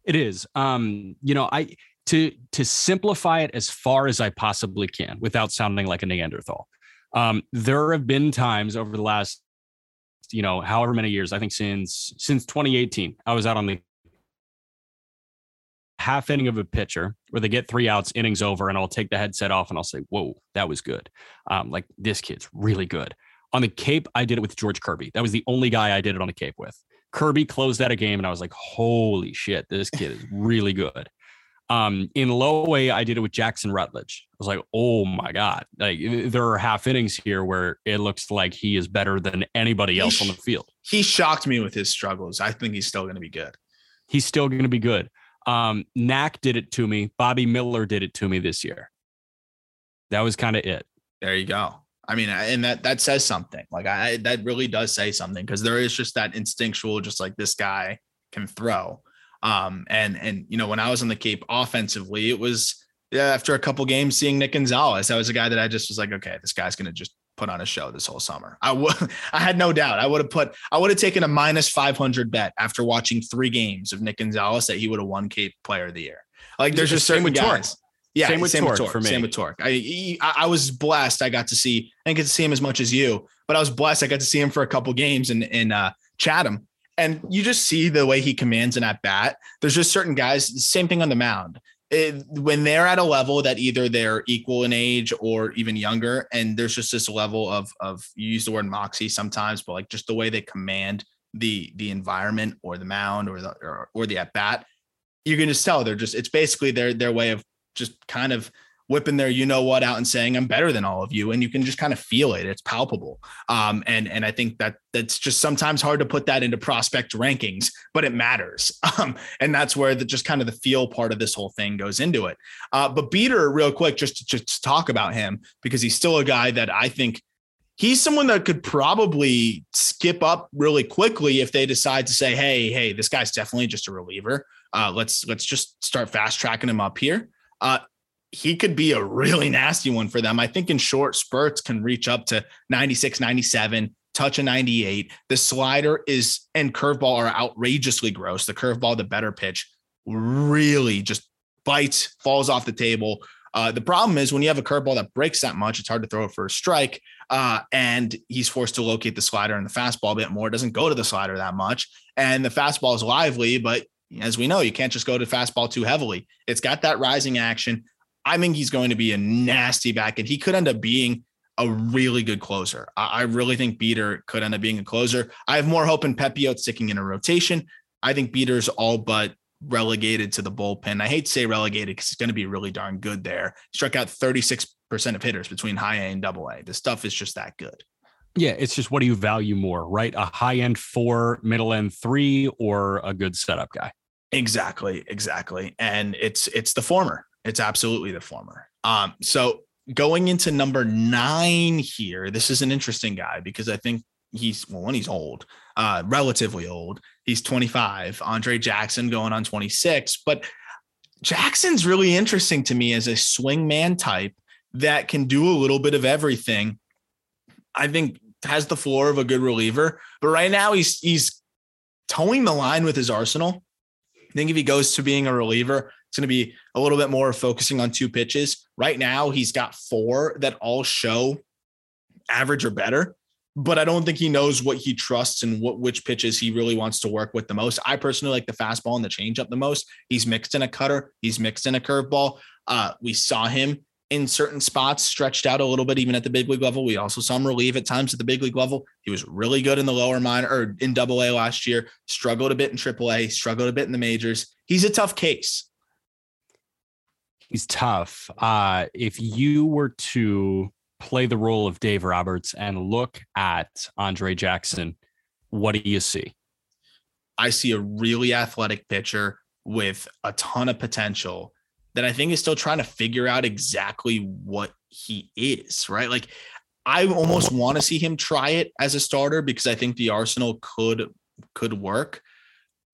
It is. Um, you know, I to to simplify it as far as I possibly can without sounding like a Neanderthal. Um, there have been times over the last, you know, however many years, I think since since 2018, I was out on the half inning of a pitcher where they get three outs, innings over, and I'll take the headset off and I'll say, "Whoa, that was good." Um, like this kid's really good. On the Cape, I did it with George Kirby. That was the only guy I did it on the Cape with. Kirby closed out a game, and I was like, "Holy shit, this kid is really good." Um, in low A, I did it with Jackson Rutledge. I was like, "Oh my god!" Like there are half innings here where it looks like he is better than anybody else he, on the field. He shocked me with his struggles. I think he's still going to be good. He's still going to be good. Um, Knack did it to me. Bobby Miller did it to me this year. That was kind of it. There you go. I mean, and that that says something. Like I that really does say something because there is just that instinctual, just like this guy can throw. Um, and and you know, when I was on the Cape offensively, it was yeah, after a couple games seeing Nick Gonzalez, that was a guy that I just was like, okay, this guy's gonna just put on a show this whole summer. I would I had no doubt. I would have put I would have taken a minus 500 bet after watching three games of Nick Gonzalez that he would have won Cape Player of the Year. Like there's just certain guys. Yeah, same with same Tork with Tork for me. Same with Tork. I, I I was blessed. I got to see. I didn't get to see him as much as you, but I was blessed. I got to see him for a couple games in in uh, Chatham, and you just see the way he commands an at bat. There's just certain guys. Same thing on the mound. It, when they're at a level that either they're equal in age or even younger, and there's just this level of of you use the word moxie sometimes, but like just the way they command the the environment or the mound or the or, or the at bat, you can just tell they're just it's basically their their way of just kind of whipping their you know what out and saying I'm better than all of you and you can just kind of feel it. It's palpable. Um and and I think that that's just sometimes hard to put that into prospect rankings but it matters. Um and that's where the just kind of the feel part of this whole thing goes into it. Uh but Beeter real quick just to, just to talk about him because he's still a guy that I think he's someone that could probably skip up really quickly if they decide to say hey hey this guy's definitely just a reliever. Uh let's let's just start fast tracking him up here. Uh, he could be a really nasty one for them. I think in short spurts can reach up to 96, 97, touch a 98. The slider is and curveball are outrageously gross. The curveball, the better pitch, really just bites, falls off the table. Uh, the problem is when you have a curveball that breaks that much, it's hard to throw it for a strike. Uh, and he's forced to locate the slider and the fastball a bit more. It doesn't go to the slider that much. And the fastball is lively, but as we know, you can't just go to fastball too heavily. It's got that rising action. I think he's going to be a nasty back, and he could end up being a really good closer. I, I really think Beeter could end up being a closer. I have more hope in Pepiot sticking in a rotation. I think Beeter's all but relegated to the bullpen. I hate to say relegated because he's going to be really darn good there. Struck out 36% of hitters between high A and double A. The stuff is just that good. Yeah, it's just what do you value more, right? A high end four, middle end three, or a good setup guy? Exactly, exactly. And it's it's the former. It's absolutely the former. Um, so going into number nine here, this is an interesting guy because I think he's well, when he's old, uh, relatively old. He's 25. Andre Jackson going on 26, but Jackson's really interesting to me as a swing man type that can do a little bit of everything. I think has the floor of a good reliever, but right now he's he's towing the line with his arsenal. I think if he goes to being a reliever, it's going to be a little bit more focusing on two pitches. Right now, he's got four that all show average or better, but I don't think he knows what he trusts and what which pitches he really wants to work with the most. I personally like the fastball and the changeup the most. He's mixed in a cutter, he's mixed in a curveball. Uh, we saw him in certain spots stretched out a little bit, even at the big league level. We also saw him relieve at times at the big league level. He was really good in the lower minor or in double A last year, struggled a bit in triple A, struggled a bit in the majors. He's a tough case. He's tough. Uh, if you were to play the role of Dave Roberts and look at Andre Jackson, what do you see? I see a really athletic pitcher with a ton of potential that I think is still trying to figure out exactly what he is, right? Like I almost want to see him try it as a starter because I think the Arsenal could could work.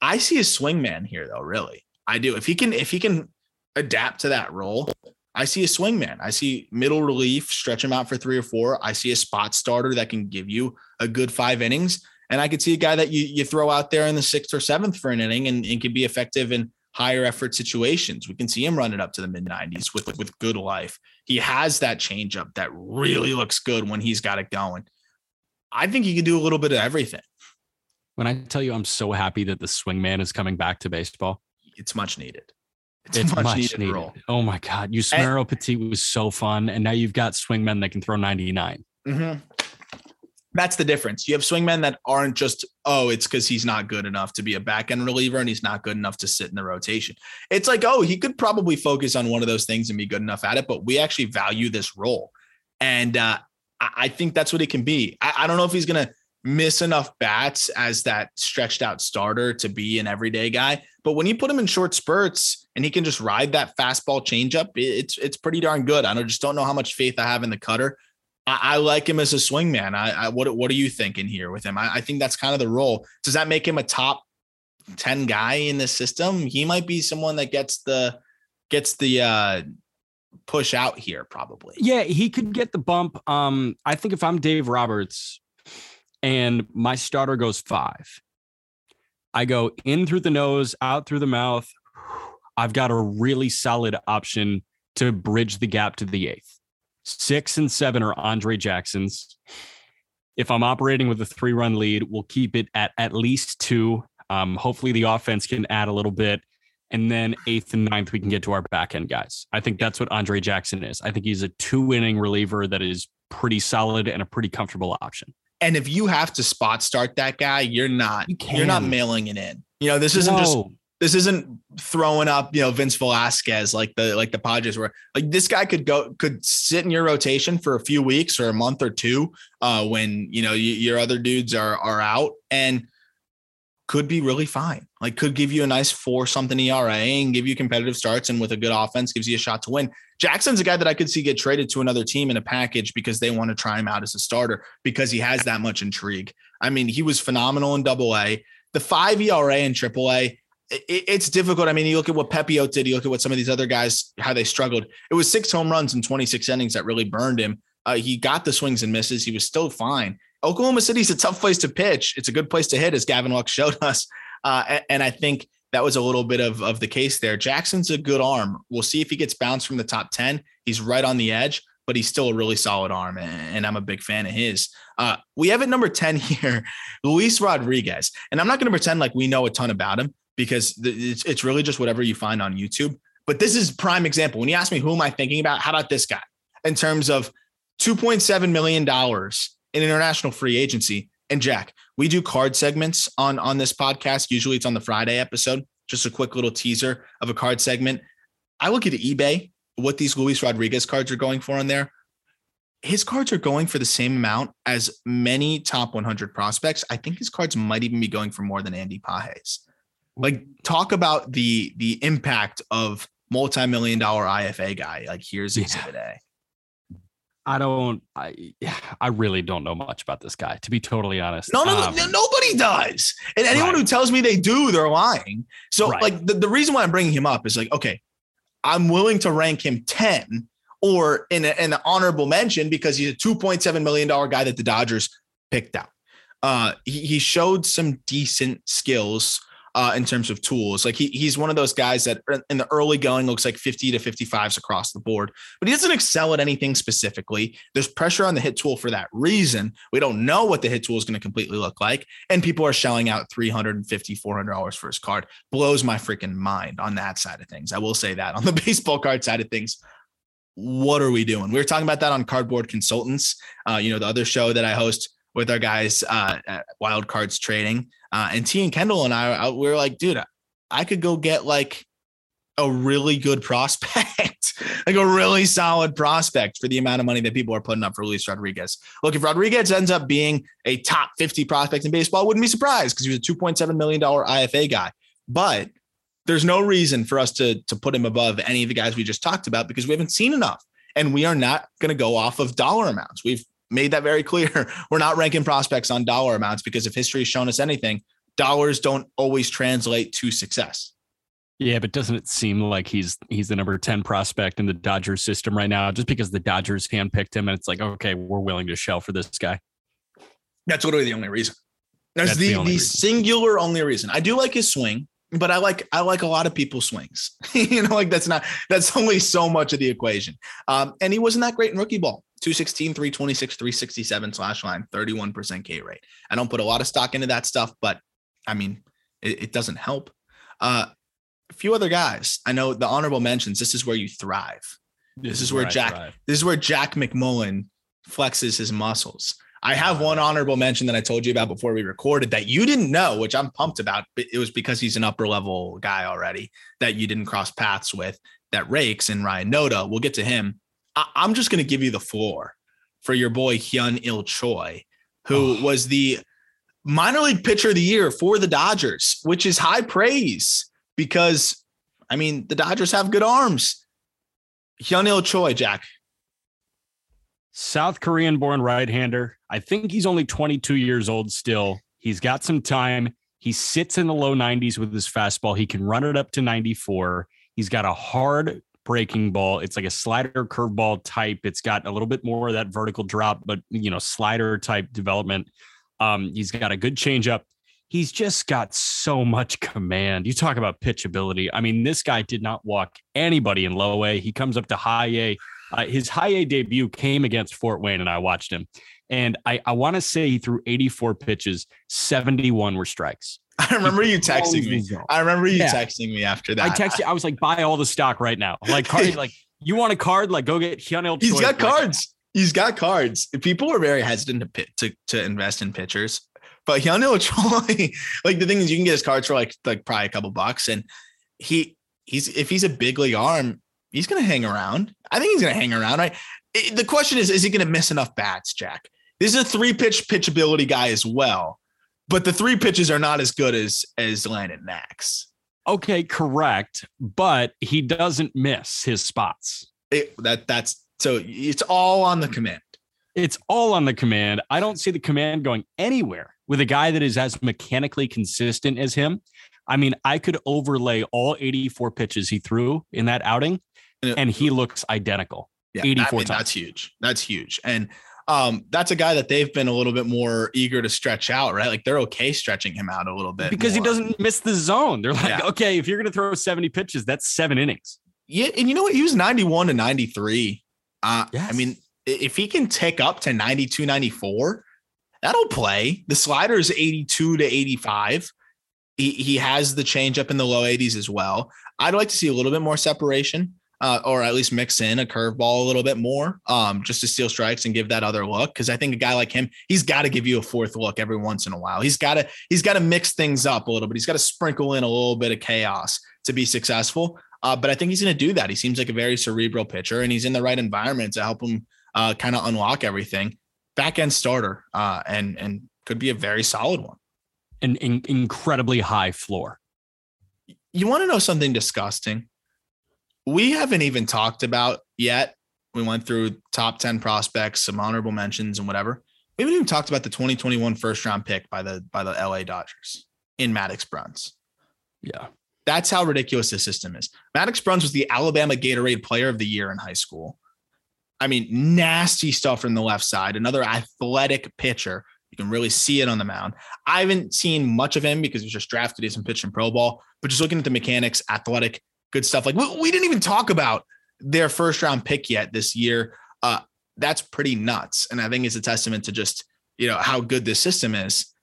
I see a swingman here though, really. I do. If he can if he can adapt to that role, I see a swingman. I see middle relief, stretch him out for three or four. I see a spot starter that can give you a good five innings. And I could see a guy that you you throw out there in the sixth or seventh for an inning and, and can be effective in higher effort situations. We can see him running up to the mid 90s with with good life. He has that changeup that really looks good when he's got it going. I think he can do a little bit of everything. When I tell you I'm so happy that the swingman is coming back to baseball, It's much needed. It's, much, needed. role. Oh my God. You Yusmeiro Petit was so fun. And now you've got swingmen that can throw 99. Mm-hmm. That's the difference. You have swingmen that aren't just, oh, it's because he's not good enough to be a back end reliever and he's not good enough to sit in the rotation. It's like, oh, he could probably focus on one of those things and be good enough at it, but we actually value this role. And uh, I, I think that's what it can be. I, I don't know if he's going to miss enough bats as that stretched out starter to be an everyday guy, but when you put him in short spurts and he can just ride that fastball changeup, it's it's pretty darn good. I just don't know how much faith I have in the cutter I, I like him as a swingman. I, I what what are you thinking here with him? I, I think that's kind of the role. Does that make him a top 10 guy in the system? He might be someone that gets the gets the uh push out here probably. Yeah, he could get the bump. Um, I think if I'm Dave Roberts and my starter goes five, I go in through the nose, out through the mouth. I've got a really solid option to bridge the gap to the eighth. Six and seven are Andre Jackson's. If I'm operating with a three run lead, we'll keep it at at least two. Um, hopefully, the offense can add a little bit. And then eighth and ninth, we can get to our back end guys. I think that's what Andre Jackson is. I think he's a two inning reliever that is pretty solid and a pretty comfortable option. And if you have to spot start that guy, you're not You are not mailing it in. You know, this isn't just this isn't throwing up, you know, Vince Velasquez like the like the Padres were. Like this guy could go could sit in your rotation for a few weeks or a month or two uh when, you know, y- your other dudes are are out and could be really fine. Like could give you a nice four something ERA and give you competitive starts and with a good offense gives you a shot to win. Jackson's a guy that I could see get traded to another team in a package because they want to try him out as a starter because he has that much intrigue. I mean, he was phenomenal in double A. The five ERA in triple A, it- it's difficult. I mean, you look at what Pepiot did, you look at what some of these other guys, how they struggled. It was six home runs in 26 innings that really burned him. Uh, he got the swings and misses. He was still fine. Oklahoma City's a tough place to pitch. It's a good place to hit, as Gavin Lux showed us. Uh, a- and, I think that was a little bit of, of the case there. Jackson's a good arm. We'll see if he gets bounced from the top 10. He's right on the edge, but he's still a really solid arm. And, and I'm a big fan of his. Uh, we have at number 10 here, Luis Rodriguez. And I'm not going to pretend like we know a ton about him because it's, it's really just whatever you find on YouTube. But this is prime example. When you ask me who am I thinking about, how about this guy in terms of $2.7 million in international free agency? And Jack, we do card segments on on this podcast. Usually it's on the Friday episode. Just a quick little teaser of a card segment. I look at eBay, what these Luis Rodriguez cards are going for on there. His cards are going for the same amount as many top 100 prospects. I think his cards might even be going for more than Andy Pages. Like talk about the the impact of multi-million dollar IFA guy. Like here's Yeah. exhibit A. I don't. I I really don't know much about this guy, to be totally honest. No, no, Um, no, nobody does. And anyone Right. who tells me they do, they're lying. So, Right. like, the, the reason why I'm bringing him up is like, okay, I'm willing to rank him 10 or in, a, in an honorable mention because he's a $2.7 million guy that the Dodgers picked out. Uh, he, he showed some decent skills uh, in terms of tools. Like, he, he's one of those guys that in the early going looks like 50 to 55s across the board, but he doesn't excel at anything specifically. There's pressure on the hit tool for that reason. We don't know what the hit tool is going to completely look like. And people are shelling out 350 $400 for his card. Blows my freaking mind on that side of things. I will say that on the baseball card side of things. What are we doing? We were talking about that on Cardboard Consultants, uh, you know, the other show that I host with our guys uh, at Wild Cards Trading. Uh, and T and Kendall and I, I, we were like, dude, I could go get like a really good prospect, like a really solid prospect for the amount of money that people are putting up for Luis Rodriguez. Look, if Rodriguez ends up being a top 50 prospect in baseball, I wouldn't be surprised because he was a $2.7 million IFA guy. But there's no reason for us to, to put him above any of the guys we just talked about because we haven't seen enough. And we are not going to go off of dollar amounts. We've made that very clear. We're not ranking prospects on dollar amounts because if history has shown us anything, dollars don't always translate to success. Yeah, but doesn't it seem like he's he's the number 10 prospect in the Dodgers system right now just because the Dodgers handpicked him and it's like, okay, we're willing to shell for this guy. That's literally the only reason. That's, That's the, the the, singular only reason. I do like his swing, but I like I like a lot of people's swings. you know, like that's not that's only so much of the equation. Um, and he wasn't that great in rookie ball. 216, 326, 367 slash line, 31% K rate. I don't put a lot of stock into that stuff, but I mean, it, it doesn't help. Uh, a few other guys. I know the honorable mentions. This is where you thrive. This is where I Jack- thrive. This is where Jack McMullen flexes his muscles. I have one honorable mention that I told you about before we recorded that you didn't know, which I'm pumped about. But it was because he's an upper level guy already that you didn't cross paths with. That rakes and Ryan Noda. We'll get to him. I- I'm just going to give you the floor for your boy Hyun Il Choi, who Oh. was the minor league pitcher of the year for the Dodgers, which is high praise because, I mean, the Dodgers have good arms. Hyun Il Choi, Jack. South Korean born right hander. I think he's only 22 years old still. He's got some time. He sits in the low 90s with his fastball. He can run it up to 94. He's got a hard breaking ball. It's like a slider curveball type. It's got a little bit more of that vertical drop, but you know, slider type development. Um, he's got a good changeup. He's just got so much command. You talk about pitchability. I mean, this guy did not walk anybody in low A. He comes up to high A. Uh, his high A debut came against Fort Wayne, and I watched him. And I, I want to say he threw 84 pitches, 71 were strikes. I remember you texting me. I remember you yeah. texting me after that. I texted. You. I was like, buy all the stock right now. Like, card, like you want a card? Like, go get Hyunil. He's got cards. He's got cards. People were very hesitant to pit, to to invest in pitchers, but Hyunil Choi, like the thing is, you can get his cards for like like probably a couple bucks, and he he's if he's a big league arm, he's gonna hang around. I think he's gonna hang around. Right. It, the question is, is he gonna miss enough bats, Jack? This is a three pitch pitchability guy as well but the three pitches are not as good as as Landon Knack's. Okay, correct, but he doesn't miss his spots. It, that that's so it's all on the command. It's all on the command. I don't see the command going anywhere with a guy that is as mechanically consistent as him. I mean, I could overlay all 84 pitches he threw in that outing, and he looks identical. Yeah, 84 I mean, times. That's huge. That's huge. And um, that's a guy that they've been a little bit more eager to stretch out, right? Like they're okay stretching him out a little bit because more. he doesn't miss the zone. They're like, yeah. okay, if you're going to throw 70 pitches, that's seven innings. Yeah. And you know what? He was 91 to 93. Uh, yes. I mean, if he can take up to 92, 94, that'll play. The slider is 82 to 85. He, he has the change up in the low 80s as well. I'd like to see a little bit more separation uh, or at least mix in a curveball a little bit more, um, just to steal strikes and give that other look. Because I think a guy like him, he's got to give you a fourth look every once in a while. He's got to he's got to mix things up a little bit. He's got to sprinkle in a little bit of chaos to be successful. Uh, but I think he's going to do that. He seems like a very cerebral pitcher, and he's in the right environment to help him uh, kind of unlock everything. Back end starter, uh, and and could be a very solid one. An in- incredibly high floor. You want to know something disgusting? We haven't even talked about yet. We went through top 10 prospects, some honorable mentions and whatever. We haven't even talked about the 2021 first round pick by the by the LA Dodgers in Maddox Bruns. Yeah. That's how ridiculous this system is. Maddox Bruns was the Alabama Gatorade player of the year in high school. I mean, nasty stuff from the left side. Another athletic pitcher. You can really see it on the mound. I haven't seen much of him because he was just drafted as a pitch in pro ball, but just looking at the mechanics, athletic, good stuff. Like we, we didn't even talk about their first round pick yet this year. Uh, that's pretty nuts. And I think it's a testament to just, you know, how good this system is.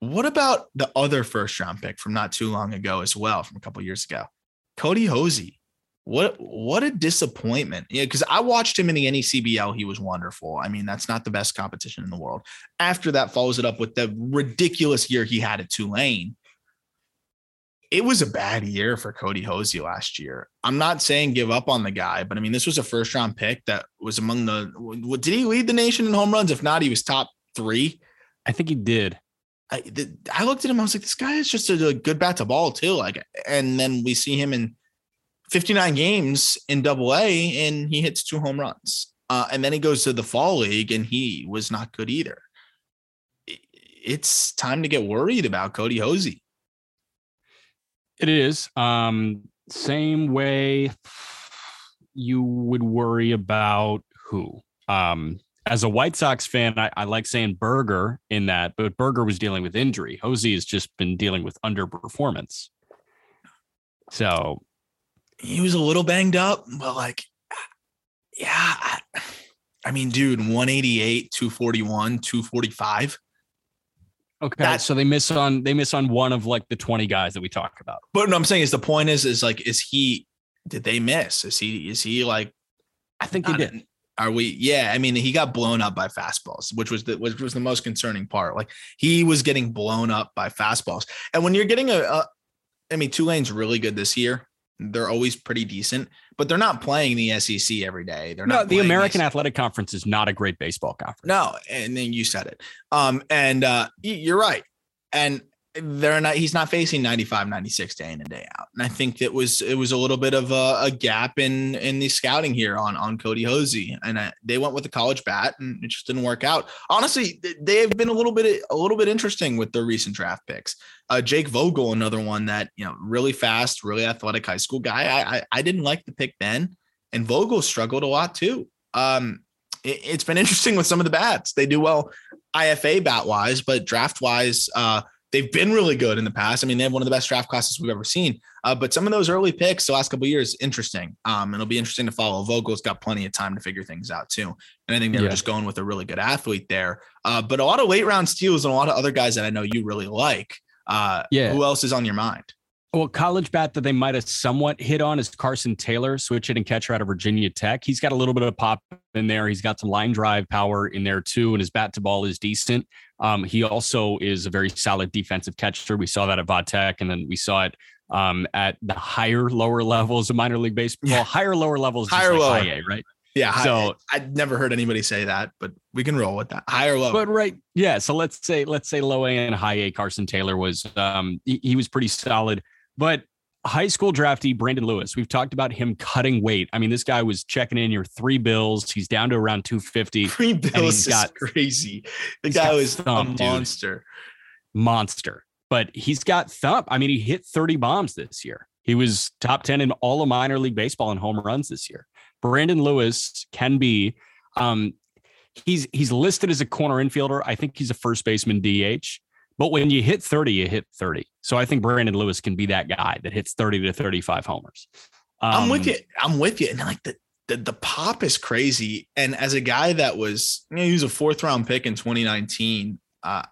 What about the other first round pick from not too long ago as well, from a couple years ago? Cody Hoese. What what a disappointment. Yeah, because I watched him in the NECBL. He was wonderful. I mean, that's not the best competition in the world. After that, follows it up with the ridiculous year he had at Tulane it was a bad year for Cody Hoese last year. I'm not saying give up on the guy, but I mean, this was a first round pick that was among the. Did he lead the nation in home runs? If not, he was top three. I think he did. I, the, I looked at him. I was like, this guy is just a, a, good bat to ball too. Like, and then we see him in 59 games in Double A, and he hits two home runs. Uh, and then he goes to the fall league, and he was not good either. it's time to get worried about Cody Hoese. It is. Um, same way you would worry about who. Um, as a White Sox fan, I, I, like saying Burger in that, but Burger was dealing with injury. Hoese has just been dealing with underperformance. So he was a little banged up, but like, yeah, I, I mean, dude, 188, 241, 245. Okay, that, so they miss on they miss on one of like the twenty guys that we talk about. But what I'm saying is the point is is like is he did they miss? Is he is he like? I think they did. Are we? Yeah, I mean he got blown up by fastballs, which was the which was the most concerning part. Like he was getting blown up by fastballs, and when you're getting a, a I mean Tulane's really good this year. They're always pretty decent, but they're not playing the SEC every day. They're not. The American Athletic Conference is not a great baseball conference. No, and then you said it. Um, and uh, you're right. And they're not he's not facing 95 96 day in and day out. And i think that was it was a little bit of a, a gap in in the scouting here on on cody hoese. And I, they went with the college bat and it just didn't work out. Honestly they have been a little bit a little bit interesting with their recent draft picks. Uh, jake vogel another one that you know really fast really athletic high school guy. I i, I didn't like the pick then. And vogel struggled a lot too. Um it, it's been interesting with some of the bats. They do well ifa bat wise but draft wise uh they've been really good in the past. I mean, they have one of the best draft classes we've ever seen. Uh, but some of those early picks the last couple years, interesting. Um, it'll be interesting to follow. Vogel's got plenty of time to figure things out too. And I think they're yeah. just going with a really good athlete there. Uh, but a lot of late round steals and a lot of other guys that I know you really like. Uh, yeah. Who else is on your mind? Well, college bat that they might have somewhat hit on is Carson Taylor, switch hitting catcher out of Virginia Tech. He's got a little bit of pop in there. He's got some line drive power in there too, and his bat to ball is decent. Um, he also is a very solid defensive catcher. We saw that at Vatech, and then we saw it um, at the higher, lower levels of minor league baseball. Yeah. Higher, lower levels, higher, like lower, high A, right? Yeah. So I, would never heard anybody say that, but we can roll with that. Higher, low. But right, yeah. So let's say let's say low A and high A. Carson Taylor was um, he, he was pretty solid. But high school draftee Brandon Lewis, we've talked about him cutting weight. I mean, this guy was checking in your three bills. He's down to around 250. Three bills got, is crazy. The guy was thump, a monster. Dude. Monster. But he's got thump. I mean, he hit 30 bombs this year. He was top 10 in all of minor league baseball in home runs this year. Brandon Lewis can be um, he's he's listed as a corner infielder. I think he's a first baseman DH. But when you hit 30, you hit 30. So I think Brandon Lewis can be that guy that hits 30 to 35 homers. Um, I'm with um, you. I'm with you. And like the, the, the pop is crazy. And as a guy that was, you know, he was a fourth round pick in 2019, uh,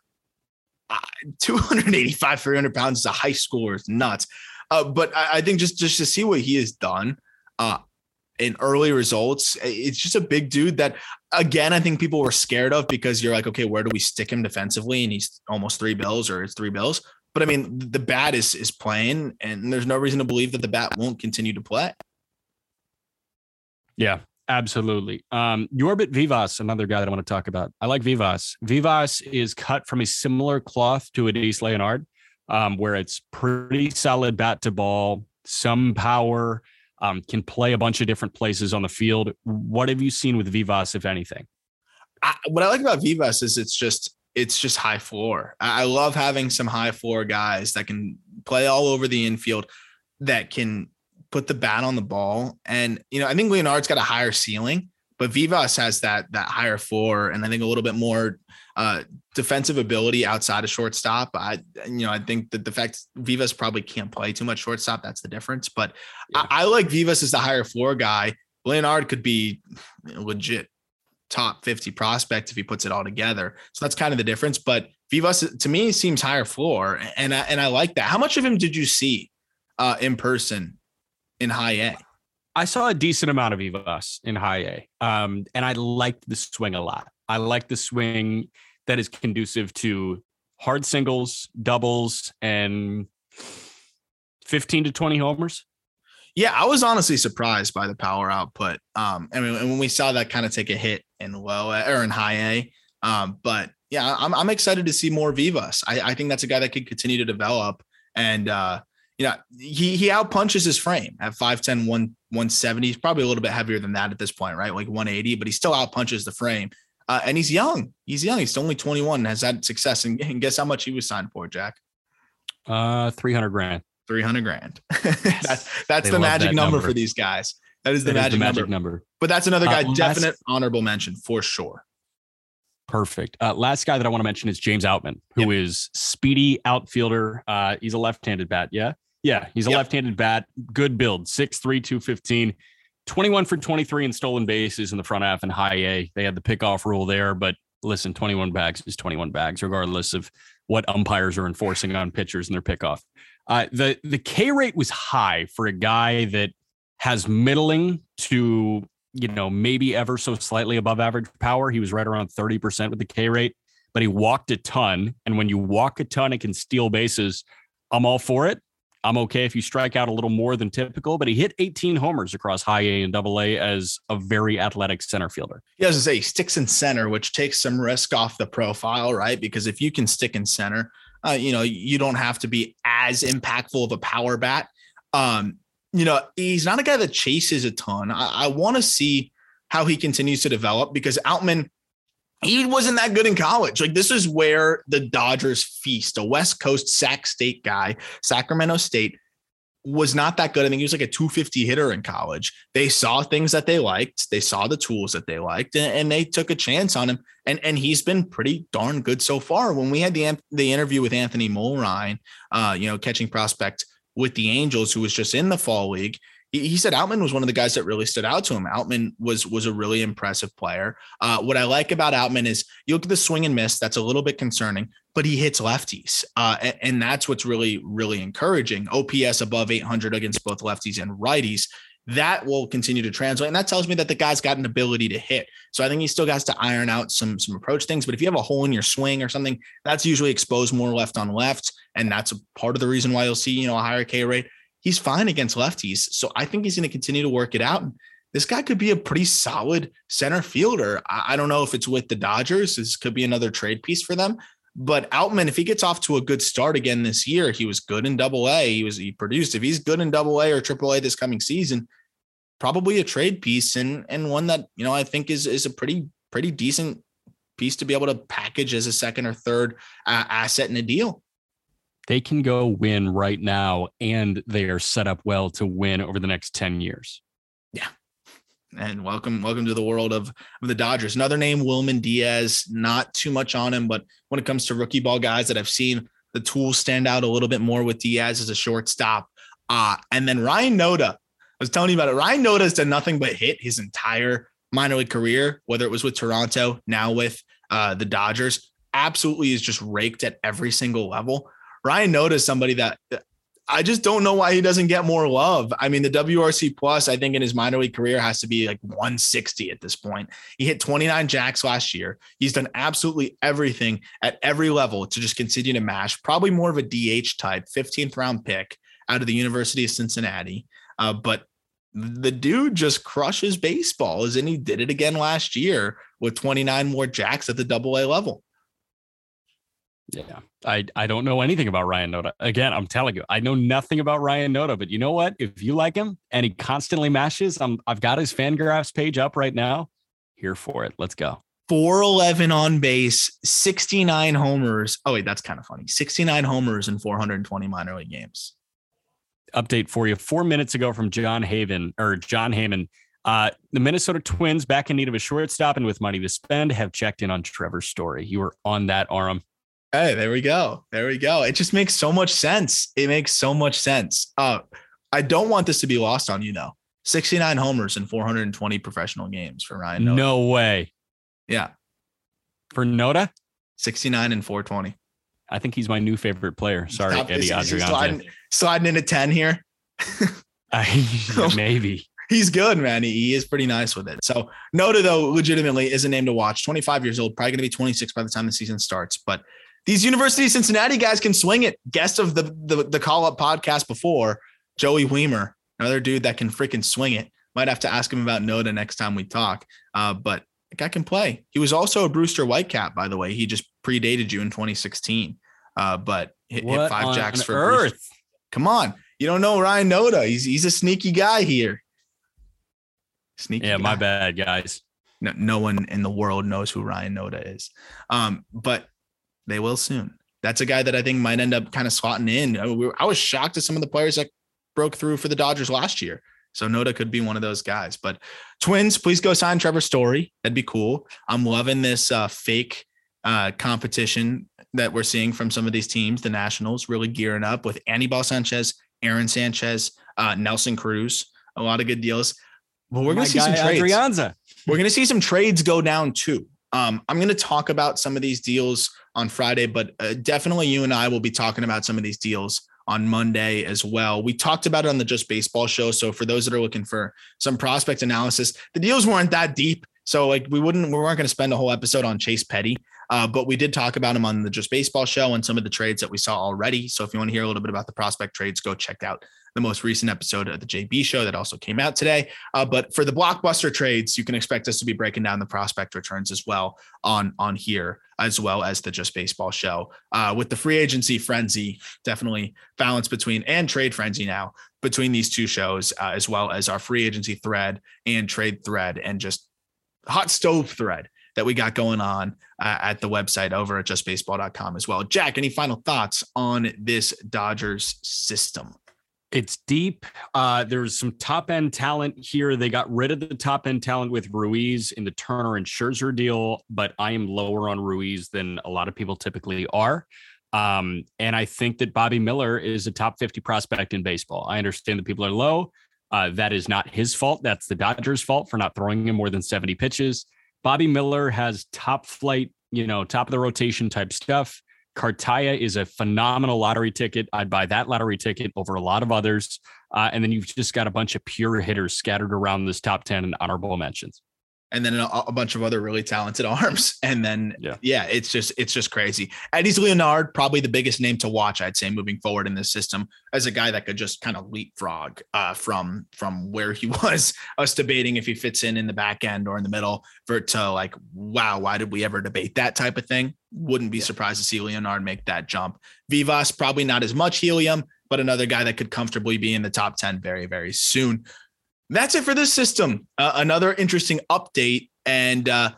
285, 300 pounds is a high schooler. It's nuts. Uh, but I, I, think just, just to see what he has done, uh, in early results. It's just a big dude that, again, I think people were scared of because you're like, okay, where do we stick him defensively? And he's almost three bills or it's three bills. But I mean, the bat is is playing, and there's no reason to believe that the bat won't continue to play. Yeah, absolutely. Um, Yorbit Vivas, another guy that I want to talk about. I like Vivas. Vivas is cut from a similar cloth to Eddys Leonard, um, where it's pretty solid bat to ball, some power, um, can play a bunch of different places on the field. What have you seen with Vivas, if anything? I, what I like about Vivas is it's just it's just high floor. I, I love having some high floor guys that can play all over the infield, that can put the bat on the ball. And you know, I think Leonard's got a higher ceiling, but Vivas has that that higher floor, and I think a little bit more uh, defensive ability outside of shortstop. I, you know, I think that the fact Vivas probably can't play too much shortstop, that's the difference. But yeah. I, I, like Vivas as the higher floor guy. Leonard could be legit top 50 prospect if he puts it all together. So that's kind of the difference. But Vivas to me seems higher floor, and I, and I like that. How much of him did you see uh, in person in high A? I saw a decent amount of Vivas in high A, um, and I liked the swing a lot. I like the swing that is conducive to hard singles, doubles, and 15 to 20 homers. Yeah, I was honestly surprised by the power output. Um, I mean, and when we saw that kind of take a hit in low or in high A, um, but yeah, I'm, I'm excited to see more Vivas. I, I think that's a guy that could continue to develop. And, uh, you know, he, he out punches his frame at 5'10, 1, 170. He's probably a little bit heavier than that at this point, right? Like 180, but he still out punches the frame. Uh, and he's young. He's young. He's only 21 and has had success. And, and guess how much he was signed for, Jack? Uh, 300 grand. 300 grand. Yes. that's that's the magic that number, number, for these guys. That is the, magic, is the magic number. number. But that's another guy, uh, definite last, honorable mention for sure. Perfect. Uh, last guy that I want to mention is James Outman, who yep. is speedy outfielder. Uh, he's a left-handed bat. Yeah. Yeah. He's a yep. left-handed bat. Good build. 6'3, 215. 21 for 23 in stolen bases in the front half and high A. They had the pickoff rule there, but listen, 21 bags is 21 bags, regardless of what umpires are enforcing on pitchers and their pickoff. Uh, the the K rate was high for a guy that has middling to you know maybe ever so slightly above average power. He was right around 30% with the K rate, but he walked a ton. And when you walk a ton and can steal bases, I'm all for it. I'm okay if you strike out a little more than typical, but he hit 18 homers across high A and double A as a very athletic center fielder. Yeah, as I say, sticks in center, which takes some risk off the profile, right? Because if you can stick in center, Uh, you know, you don't have to be as impactful of a power bat. Um, you know, he's not a guy that chases a ton. I, I want to see how he continues to develop because Outman, he wasn't that good in college. Like this is where the Dodgers feast, a West Coast Sac State guy, Sacramento State was not that good. I think he was like a 250 hitter in college. They saw things that they liked. They saw the tools that they liked, and, and, they took a chance on him. And and he's been pretty darn good so far. When we had the the interview with Anthony Mulrine, uh, you know, catching prospect with the Angels, who was just in the fall league, he, said Outman was one of the guys that really stood out to him. Outman was was a really impressive player. Uh, what I like about Outman is you look at the swing and miss. That's a little bit concerning, but he hits lefties, uh, and, and that's what's really really encouraging. OPS above 800 against both lefties and righties that will continue to translate. And that tells me that the guy's got an ability to hit. So I think he still has to iron out some some approach things. But if you have a hole in your swing or something, that's usually exposed more left on left. And that's a part of the reason why you'll see, you know, a higher K rate he's fine against lefties. So I think he's going to continue to work it out. This guy could be a pretty solid center fielder. I, don't know if it's with the Dodgers. This could be another trade piece for them. But Outman, if he gets off to a good start again this year, he was good in double A. He was he produced. If he's good in double A or triple A this coming season, probably a trade piece and and one that, you know, I think is is a pretty pretty decent piece to be able to package as a second or third uh, asset in a deal they can go win right now and they are set up well to win over the next 10 years. Yeah. And welcome, welcome to the world of, of the Dodgers. Another name, Wilman Diaz. Not too much on him, but when it comes to rookie ball guys that I've seen the tools stand out a little bit more with Diaz as a shortstop. Uh, and then Ryan Noda. I was telling you about it. Ryan Noda has done nothing but hit his entire minor league career, whether it was with Toronto, now with uh, the Dodgers. Absolutely is just raked at every single level. Ryan Noda is somebody that I just don't know why he doesn't get more love. I mean, the WRC plus, I think in his minor league career has to be like 160 at this point. He hit 29 jacks last year. He's done absolutely everything at every level to just continue to mash. Probably more of a DH type, 15th round pick out of the University of Cincinnati. Uh, but the dude just crushes baseballs, and he did it again last year with 29 more jacks at the double A level. Yeah. I, I don't know anything about Ryan Noda. Again, I'm telling you, I know nothing about Ryan Noda, but you know what? If you like him and he constantly mashes, I'm I've got his Fangraphs page up right now. Here for it. Let's go. 411 on base, 69 homers. Oh, wait, that's kind of funny. 69 homers in 420 minor league games. Update for you. Four minutes ago from John Haven or John Heyman. Uh, the Minnesota Twins, back in need of a shortstop and with money to spend, have checked in on Trevor Story. You were on that arm. Hey, there we go. There we go. It just makes so much sense. It makes so much sense. Uh, I don't want this to be lost on you though. 69 homers in 420 professional games for Ryan. Noda. No way. Yeah. For Noda? 69 and 420. I think he's my new favorite player. Sorry, Stop, Eddie Adrian. Sliding, sliding into 10 here. maybe. He's good, man. He, is pretty nice with it. So Noda, though, legitimately is a name to watch. 25 years old, probably going to be 26 by the time the season starts. But these University of Cincinnati guys can swing it. Guest of the the, the call up podcast before, Joey Wiemer, another dude that can freaking swing it. Might have to ask him about Noda next time we talk. Uh, but the guy can play. He was also a Brewster Whitecap, by the way. He just predated you in 2016. Uh, but hit, hit five jacks for Earth. Brewster. Come on. You don't know Ryan Noda. He's he's a sneaky guy here. Sneaky. Yeah, guy. my bad, guys. No, no one in the world knows who Ryan Noda is. Um, but they will soon. That's a guy that I think might end up kind of slotting in. I was shocked at some of the players that broke through for the Dodgers last year. So Noda could be one of those guys. But Twins, please go sign Trevor Story. That'd be cool. I'm loving this uh, fake uh, competition that we're seeing from some of these teams. The Nationals really gearing up with Anibal Sanchez, Aaron Sanchez, uh, Nelson Cruz. A lot of good deals. But we're going to see some trades. Adrianza. We're going to see some trades go down too. Um, I'm going to talk about some of these deals on Friday, but uh, definitely you and I will be talking about some of these deals on Monday as well. We talked about it on the Just Baseball show. So for those that are looking for some prospect analysis, the deals weren't that deep. So like we wouldn't, we weren't going to spend a whole episode on Chase Petty, uh, but we did talk about him on the Just Baseball show and some of the trades that we saw already. So if you want to hear a little bit about the prospect trades, go check out the most recent episode of the JB show that also came out today. Uh, but for the blockbuster trades, you can expect us to be breaking down the prospect returns as well on on here, as well as the Just Baseball show. Uh, with the free agency frenzy, definitely balance between and trade frenzy now between these two shows, uh, as well as our free agency thread and trade thread, and just hot stove thread that we got going on uh, at the website over at justbaseball.com as well. Jack, any final thoughts on this Dodgers system? It's deep. Uh, there's some top end talent here. They got rid of the top end talent with Ruiz in the Turner and Scherzer deal, but I am lower on Ruiz than a lot of people typically are. Um, and I think that Bobby Miller is a top 50 prospect in baseball. I understand that people are low. Uh, that is not his fault. That's the Dodgers' fault for not throwing him more than 70 pitches. Bobby Miller has top flight, you know, top of the rotation type stuff. Cartaya is a phenomenal lottery ticket. I'd buy that lottery ticket over a lot of others. Uh, and then you've just got a bunch of pure hitters scattered around this top 10 and honorable mentions and then a, a, bunch of other really talented arms. And then yeah. yeah, it's just it's just crazy. Eddys Leonard, probably the biggest name to watch, I'd say, moving forward in this system as a guy that could just kind of leapfrog uh, from from where he was. Us debating if he fits in in the back end or in the middle. For to like, wow, why did we ever debate that type of thing? Wouldn't be yeah. surprised to see Leonard make that jump. Vivas probably not as much helium, but another guy that could comfortably be in the top ten very very soon. That's it for this system. Uh, another interesting update. And uh,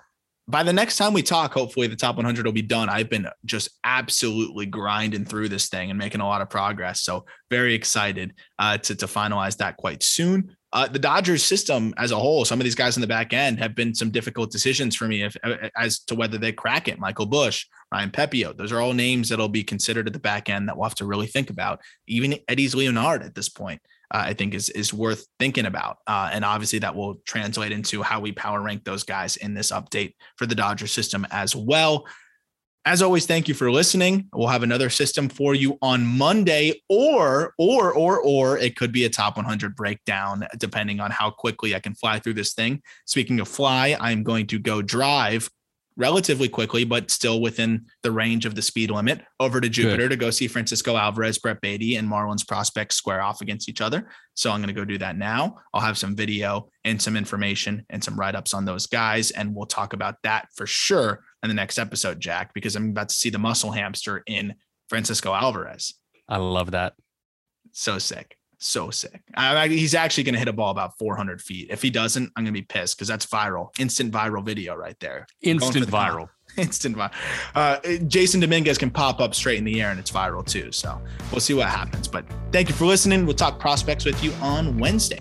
by the next time we talk, hopefully the top 100 will be done. I've been just absolutely grinding through this thing and making a lot of progress. So very excited uh, to, to finalize that quite soon. Uh, the Dodgers system as a whole, some of these guys in the back end have been some difficult decisions for me if, uh, as to whether they crack it. Michael Busch, Ryan Pepiot, those are all names that'll be considered at the back end that we'll have to really think about. Even Eddys Leonard at this point uh, I think is is worth thinking about. Uh, and obviously that will translate into how we power rank those guys in this update for the Dodger system as well. As always, thank you for listening. We'll have another system for you on Monday, or or or or it could be a top 100 breakdown, depending on how quickly I can fly through this thing. Speaking of fly, I'm going to go drive relatively quickly, but still within the range of the speed limit over to Jupiter Good. to go see Francisco Alvarez, Brett Baty, and Marlins prospects square off against each other. So I'm going to go do that now. I'll have some video and some information and some write ups on those guys. And we'll talk about that for sure in the next episode, Jack, because I'm about to see the muscle hamster in Francisco Alvarez. I love that. So sick so sick. I, I, he's actually going to hit a ball about 400 feet. If he doesn't, I'm going to be pissed because that's viral, instant viral video right there. Instant viral. Instant viral. Uh, Jasson Dominguez can pop up straight in the air and it's viral too. So we'll see what happens. But thank you for listening. We'll talk prospects with you on Wednesday.